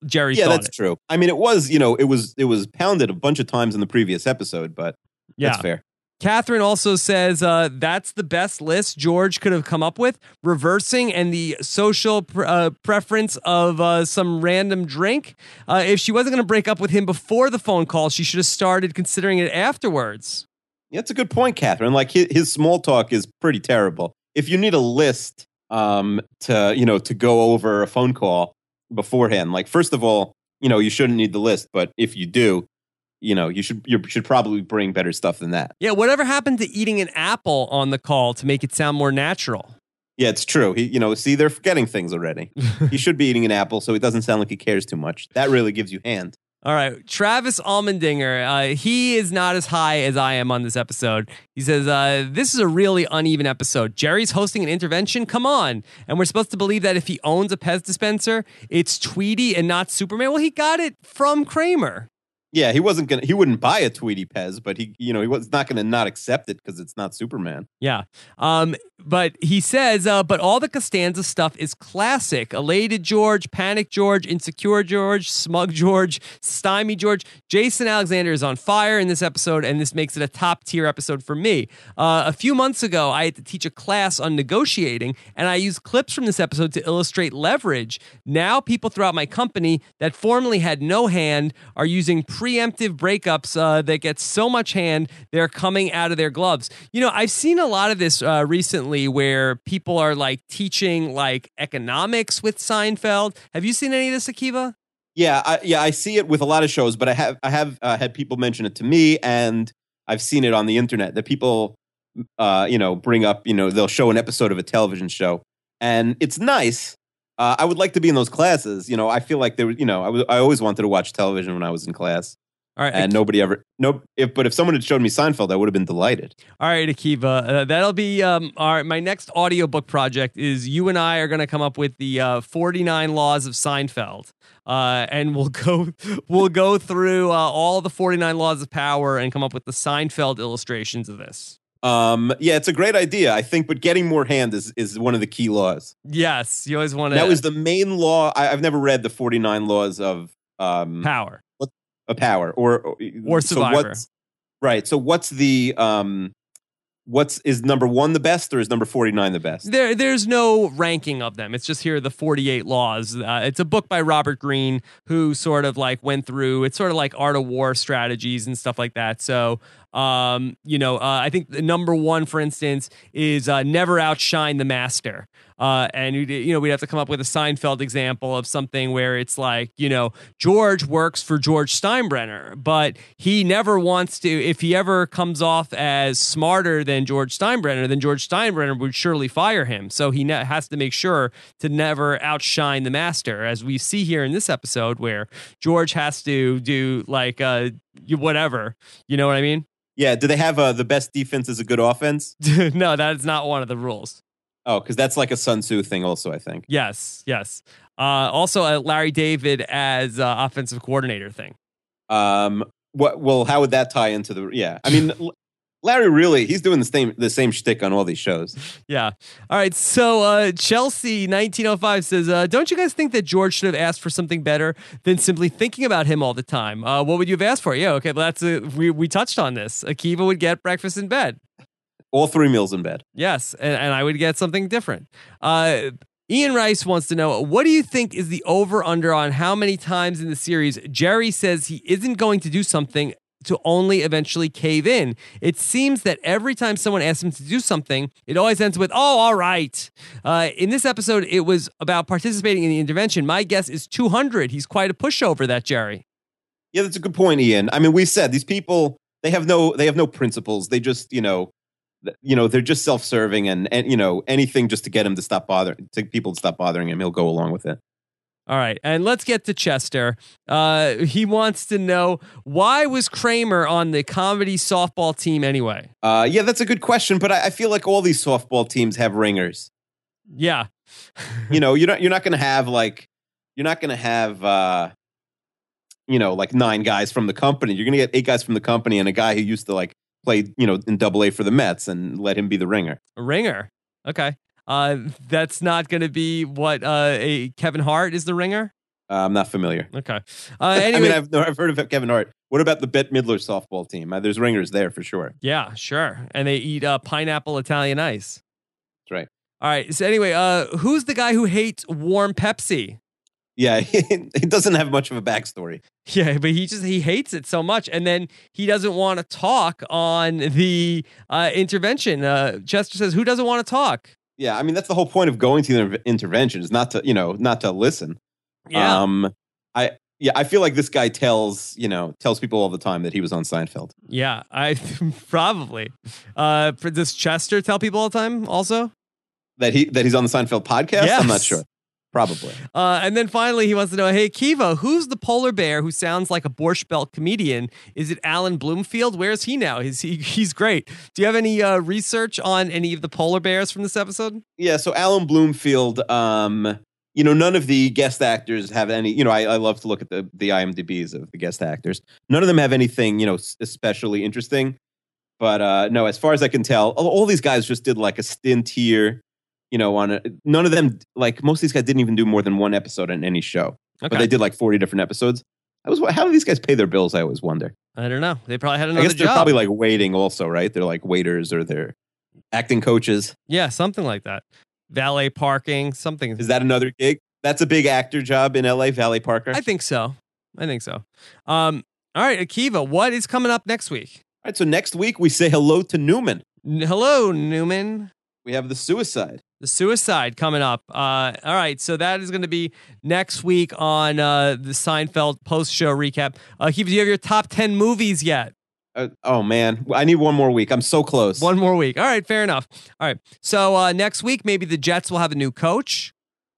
Jerry Yeah, that's it. true. I mean it was, you know, it was it was pounded a bunch of times in the previous episode, but yeah. that's fair. Catherine also says uh, that's the best list George could have come up with, reversing and the social pr- uh, preference of uh, some random drink. Uh, if she wasn't going to break up with him before the phone call, she should have started considering it afterwards. That's a good point, Catherine. Like his, his small talk is pretty terrible. If you need a list um, to you know to go over a phone call beforehand, like first of all, you know you shouldn't need the list, but if you do, you know you should you should probably bring better stuff than that yeah whatever happened to eating an apple on the call to make it sound more natural yeah it's true he you know see they're forgetting things already he should be eating an apple so it doesn't sound like he cares too much that really gives you hand all right, Travis Almendinger. Uh, he is not as high as I am on this episode. He says, uh, This is a really uneven episode. Jerry's hosting an intervention. Come on. And we're supposed to believe that if he owns a Pez dispenser, it's Tweety and not Superman. Well, he got it from Kramer. Yeah, he wasn't gonna. He wouldn't buy a Tweety Pez, but he, you know, he was not gonna not accept it because it's not Superman. Yeah. Um. But he says, uh, but all the Costanza stuff is classic. Elated George, Panic George, Insecure George, Smug George, Stymie George. Jason Alexander is on fire in this episode, and this makes it a top tier episode for me. Uh, a few months ago, I had to teach a class on negotiating, and I used clips from this episode to illustrate leverage. Now, people throughout my company that formerly had no hand are using preemptive breakups uh, that get so much hand they're coming out of their gloves. You know, I've seen a lot of this uh, recently where people are like teaching like economics with Seinfeld. Have you seen any of this, Akiva? Yeah, I, yeah, I see it with a lot of shows, but I have I have uh, had people mention it to me, and I've seen it on the internet that people, uh, you know, bring up. You know, they'll show an episode of a television show, and it's nice. Uh, I would like to be in those classes. You know, I feel like there. was, You know, I was I always wanted to watch television when I was in class. All right, and nobody ever no. If but if someone had showed me Seinfeld, I would have been delighted. All right, Akiva, uh, that'll be um. All right, my next audiobook project is you and I are going to come up with the uh, forty nine laws of Seinfeld, uh, and we'll go we'll go through uh, all the forty nine laws of power and come up with the Seinfeld illustrations of this. Um, yeah, it's a great idea, I think, but getting more hand is, is one of the key laws. Yes, you always want to. That was the main law. I, have never read the 49 laws of um, power. What, a power or or survivor. So right. So what's the um what's is number one the best or is number 49 the best? There, there's no ranking of them. It's just here are the 48 laws. Uh, it's a book by Robert Greene who sort of like went through. It's sort of like art of war strategies and stuff like that. So, um, you know, uh, I think the number one, for instance, is uh, never outshine the master. Uh, and you know, we'd have to come up with a Seinfeld example of something where it's like, you know, George works for George Steinbrenner, but he never wants to. If he ever comes off as smarter than George Steinbrenner, then George Steinbrenner would surely fire him. So he ne- has to make sure to never outshine the master, as we see here in this episode, where George has to do like uh, whatever. You know what I mean? Yeah. Do they have uh, the best defense is a good offense? no, that is not one of the rules. Oh, because that's like a Sun Tzu thing, also. I think. Yes, yes. Uh, also, a Larry David as uh, offensive coordinator thing. Um. What? Well, how would that tie into the? Yeah. I mean, Larry really he's doing the same the same shtick on all these shows. Yeah. All right. So uh, Chelsea 1905 says, uh, "Don't you guys think that George should have asked for something better than simply thinking about him all the time? Uh, what would you have asked for? Yeah. Okay. Well, that's a, we we touched on this. Akiva would get breakfast in bed. All three meals in bed. Yes, and, and I would get something different. Uh, Ian Rice wants to know what do you think is the over under on how many times in the series Jerry says he isn't going to do something to only eventually cave in? It seems that every time someone asks him to do something, it always ends with, oh, all right. Uh, in this episode, it was about participating in the intervention. My guess is 200. He's quite a pushover, that Jerry. Yeah, that's a good point, Ian. I mean, we said these people they have no they have no principles. They just you know you know they're just self serving and and you know anything just to get him to stop bothering to people to stop bothering him. He'll go along with it. All right, and let's get to Chester. Uh, he wants to know why was Kramer on the comedy softball team anyway? Uh, yeah, that's a good question, but I, I feel like all these softball teams have ringers. Yeah, you know, you're not you're not going to have like you're not going to have uh, you know like nine guys from the company. You're going to get eight guys from the company and a guy who used to like play you know in Double A for the Mets and let him be the ringer. a ringer. Okay, uh, that's not going to be what uh, a Kevin Hart is the ringer. Uh, I'm not familiar. Okay. Uh, anyway, I mean, I've, no, I've heard of Kevin Hart. What about the Bette Midler softball team? Uh, there's ringers there for sure. yeah, sure. And they eat uh, pineapple Italian ice. That's right. All right. So anyway, uh, who's the guy who hates warm Pepsi? Yeah, he doesn't have much of a backstory. Yeah, but he just he hates it so much, and then he doesn't want to talk on the uh, intervention. Uh, Chester says, "Who doesn't want to talk?" Yeah, I mean that's the whole point of going to the inter- intervention is not to you know not to listen. Yeah, Um, I yeah, I feel like this guy tells you know tells people all the time that he was on Seinfeld. yeah, I probably. Uh, does Chester tell people all the time? Also, That he that he's on the Seinfeld podcast. I'm not sure. Probably. Uh, and then finally, he wants to know, hey, Kiva, who's the polar bear who sounds like a Borscht Belt comedian? Is it Alan Bloomfield? Where's he now? Is he? He's great. Do you have any uh, research on any of the polar bears from this episode? Yeah. So Alan Bloomfield. Um, you know, none of the guest actors have any. You know, I, I love to look at the the IMDb's of the guest actors. None of them have anything you know especially interesting. But uh, no, as far as I can tell, all, all these guys just did like a stint here. You know, on a, none of them like most of these guys didn't even do more than one episode on any show. Okay. But they did like forty different episodes. I was how do these guys pay their bills? I always wonder. I don't know. They probably had another I guess they're job. probably like waiting also, right? They're like waiters or they're acting coaches. yeah, something like that. Valet parking, something. Is that another gig? That's a big actor job in LA, Valley Parker. I think so. I think so. Um, all right, Akiva, what is coming up next week? All right, so next week we say hello to Newman. N- Hello, Newman. We have the suicide. The suicide coming up. Uh, all right, so that is going to be next week on uh, the Seinfeld post show recap. Uh, Akiva, do you have your top 10 movies yet? Uh, oh man, I need one more week. I'm so close. One more week. All right, fair enough. All right, so uh, next week, maybe the Jets will have a new coach.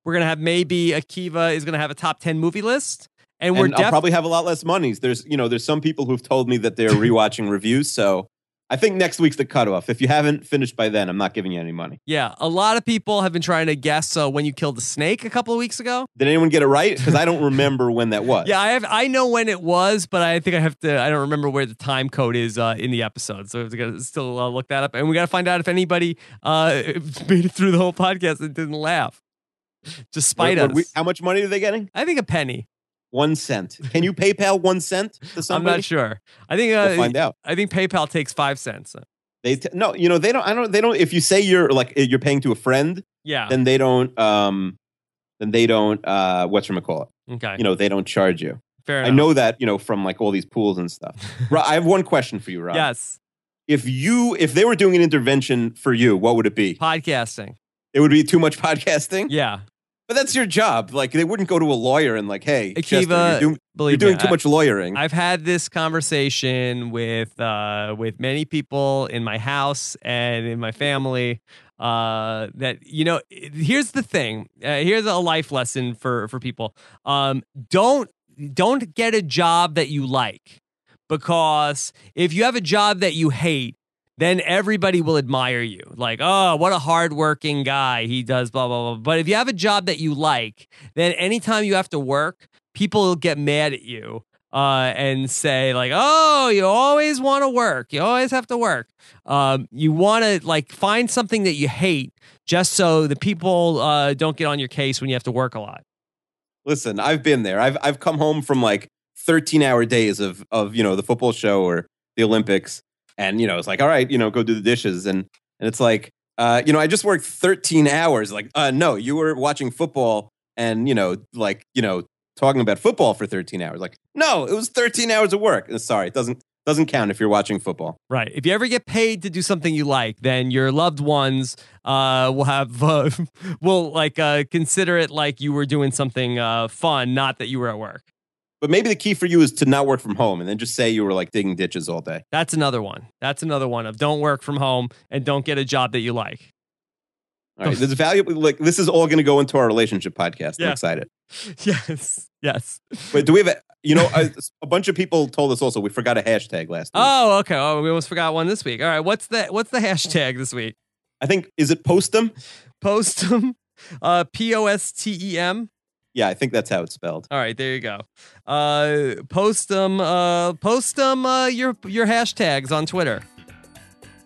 We're going to have maybe Akiva is going to have a top 10 movie list. And and we're I'll probably have a lot less monies. There's you know there's some people who've told me that they're rewatching reviews. So I think next week's the cutoff. If you haven't finished by then, I'm not giving you any money. Yeah, a lot of people have been trying to guess uh, when you killed the snake a couple of weeks ago. Did anyone get it right? Because I don't remember when that was. Yeah, I have. I know when it was, but I think I have to. I don't remember where the time code is uh, in the episode, so we have to still uh, look that up, and we got to find out if anybody uh, made it through the whole podcast and didn't laugh, despite spite What- what us. we- how much money are they getting? I think a penny. One cent. Can you PayPal one cent to somebody? I'm not sure. I think. Uh, We'll find out. I think PayPal takes five cents. They t- no, you know they don't. I don't. They don't. If you say you're like you're paying to a friend, Yeah. then they don't. Um, then they don't. Uh, what's your call it? okay. You know they don't charge you. Fair I know that you know from like all these pools and stuff. Rob, I have one question for you, Rob. Yes. If you if they were doing an intervention for you, what would it be? Podcasting. It would be too much podcasting. Yeah. But that's your job. Like they wouldn't go to a lawyer and like, hey, Chester, you're doing, you're doing me, too I- much lawyering. I've had this conversation with uh, with many people in my house and in my family. Uh, that you know, here's the thing. Uh, here's a life lesson for for people. Um, don't don't get a job that you like because if you have a job that you hate. Then everybody will admire you. Like, oh, what a hardworking guy. He does blah, blah, blah. But if you have a job that you like, then anytime you have to work, people get mad at you uh, and say like, "Oh, you always want to work. You always have to work. Um, you want to like find something that you hate, just so the people uh, don't get on your case when you have to work a lot." Listen, I've been there. I've I've come home from like 13 hour days of of you know the football show or the Olympics, and you know it's like, all right, you know, go do the dishes, and and it's like, uh, you know, I just worked 13 hours. Like, uh, no, you were watching football, and you know, like, you know, talking about football for 13 hours. Like, no, it was 13 hours of work. Uh, Sorry, it doesn't doesn't count if you're watching football. Right. If you ever get paid to do something you like, then your loved ones uh, will have uh, will like uh, consider it like you were doing something uh, fun, not that you were at work. But maybe the key for you is to not work from home and then just say you were like digging ditches all day. That's another one. That's another one of don't work from home and don't get a job that you like. All right, this is valuable. Like this is all going to go into our relationship podcast. Yeah. I'm excited. Yes. Yes. Wait, do we have a? You know, a, a bunch of people told us also we forgot a hashtag last week. Oh, okay. Oh, we almost forgot one this week. All right. What's the what's the hashtag this week? I think is it postum? Postum. Uh P O S T E M. Yeah, I think that's how it's spelled. All right, there you go. Uh them. uh postum uh your your hashtags on Twitter.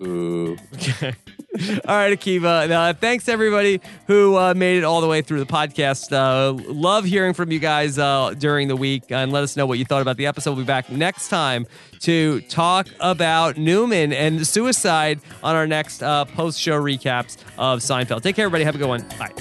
Ooh. Okay. all right, Akiva. Uh, thanks everybody who uh, made it all the way through the podcast. Uh, love hearing from you guys uh, during the week and let us know what you thought about the episode. We'll be back next time to talk about Newman and suicide on our next uh, post show recaps of Seinfeld. Take care, everybody. Have a good one. Bye.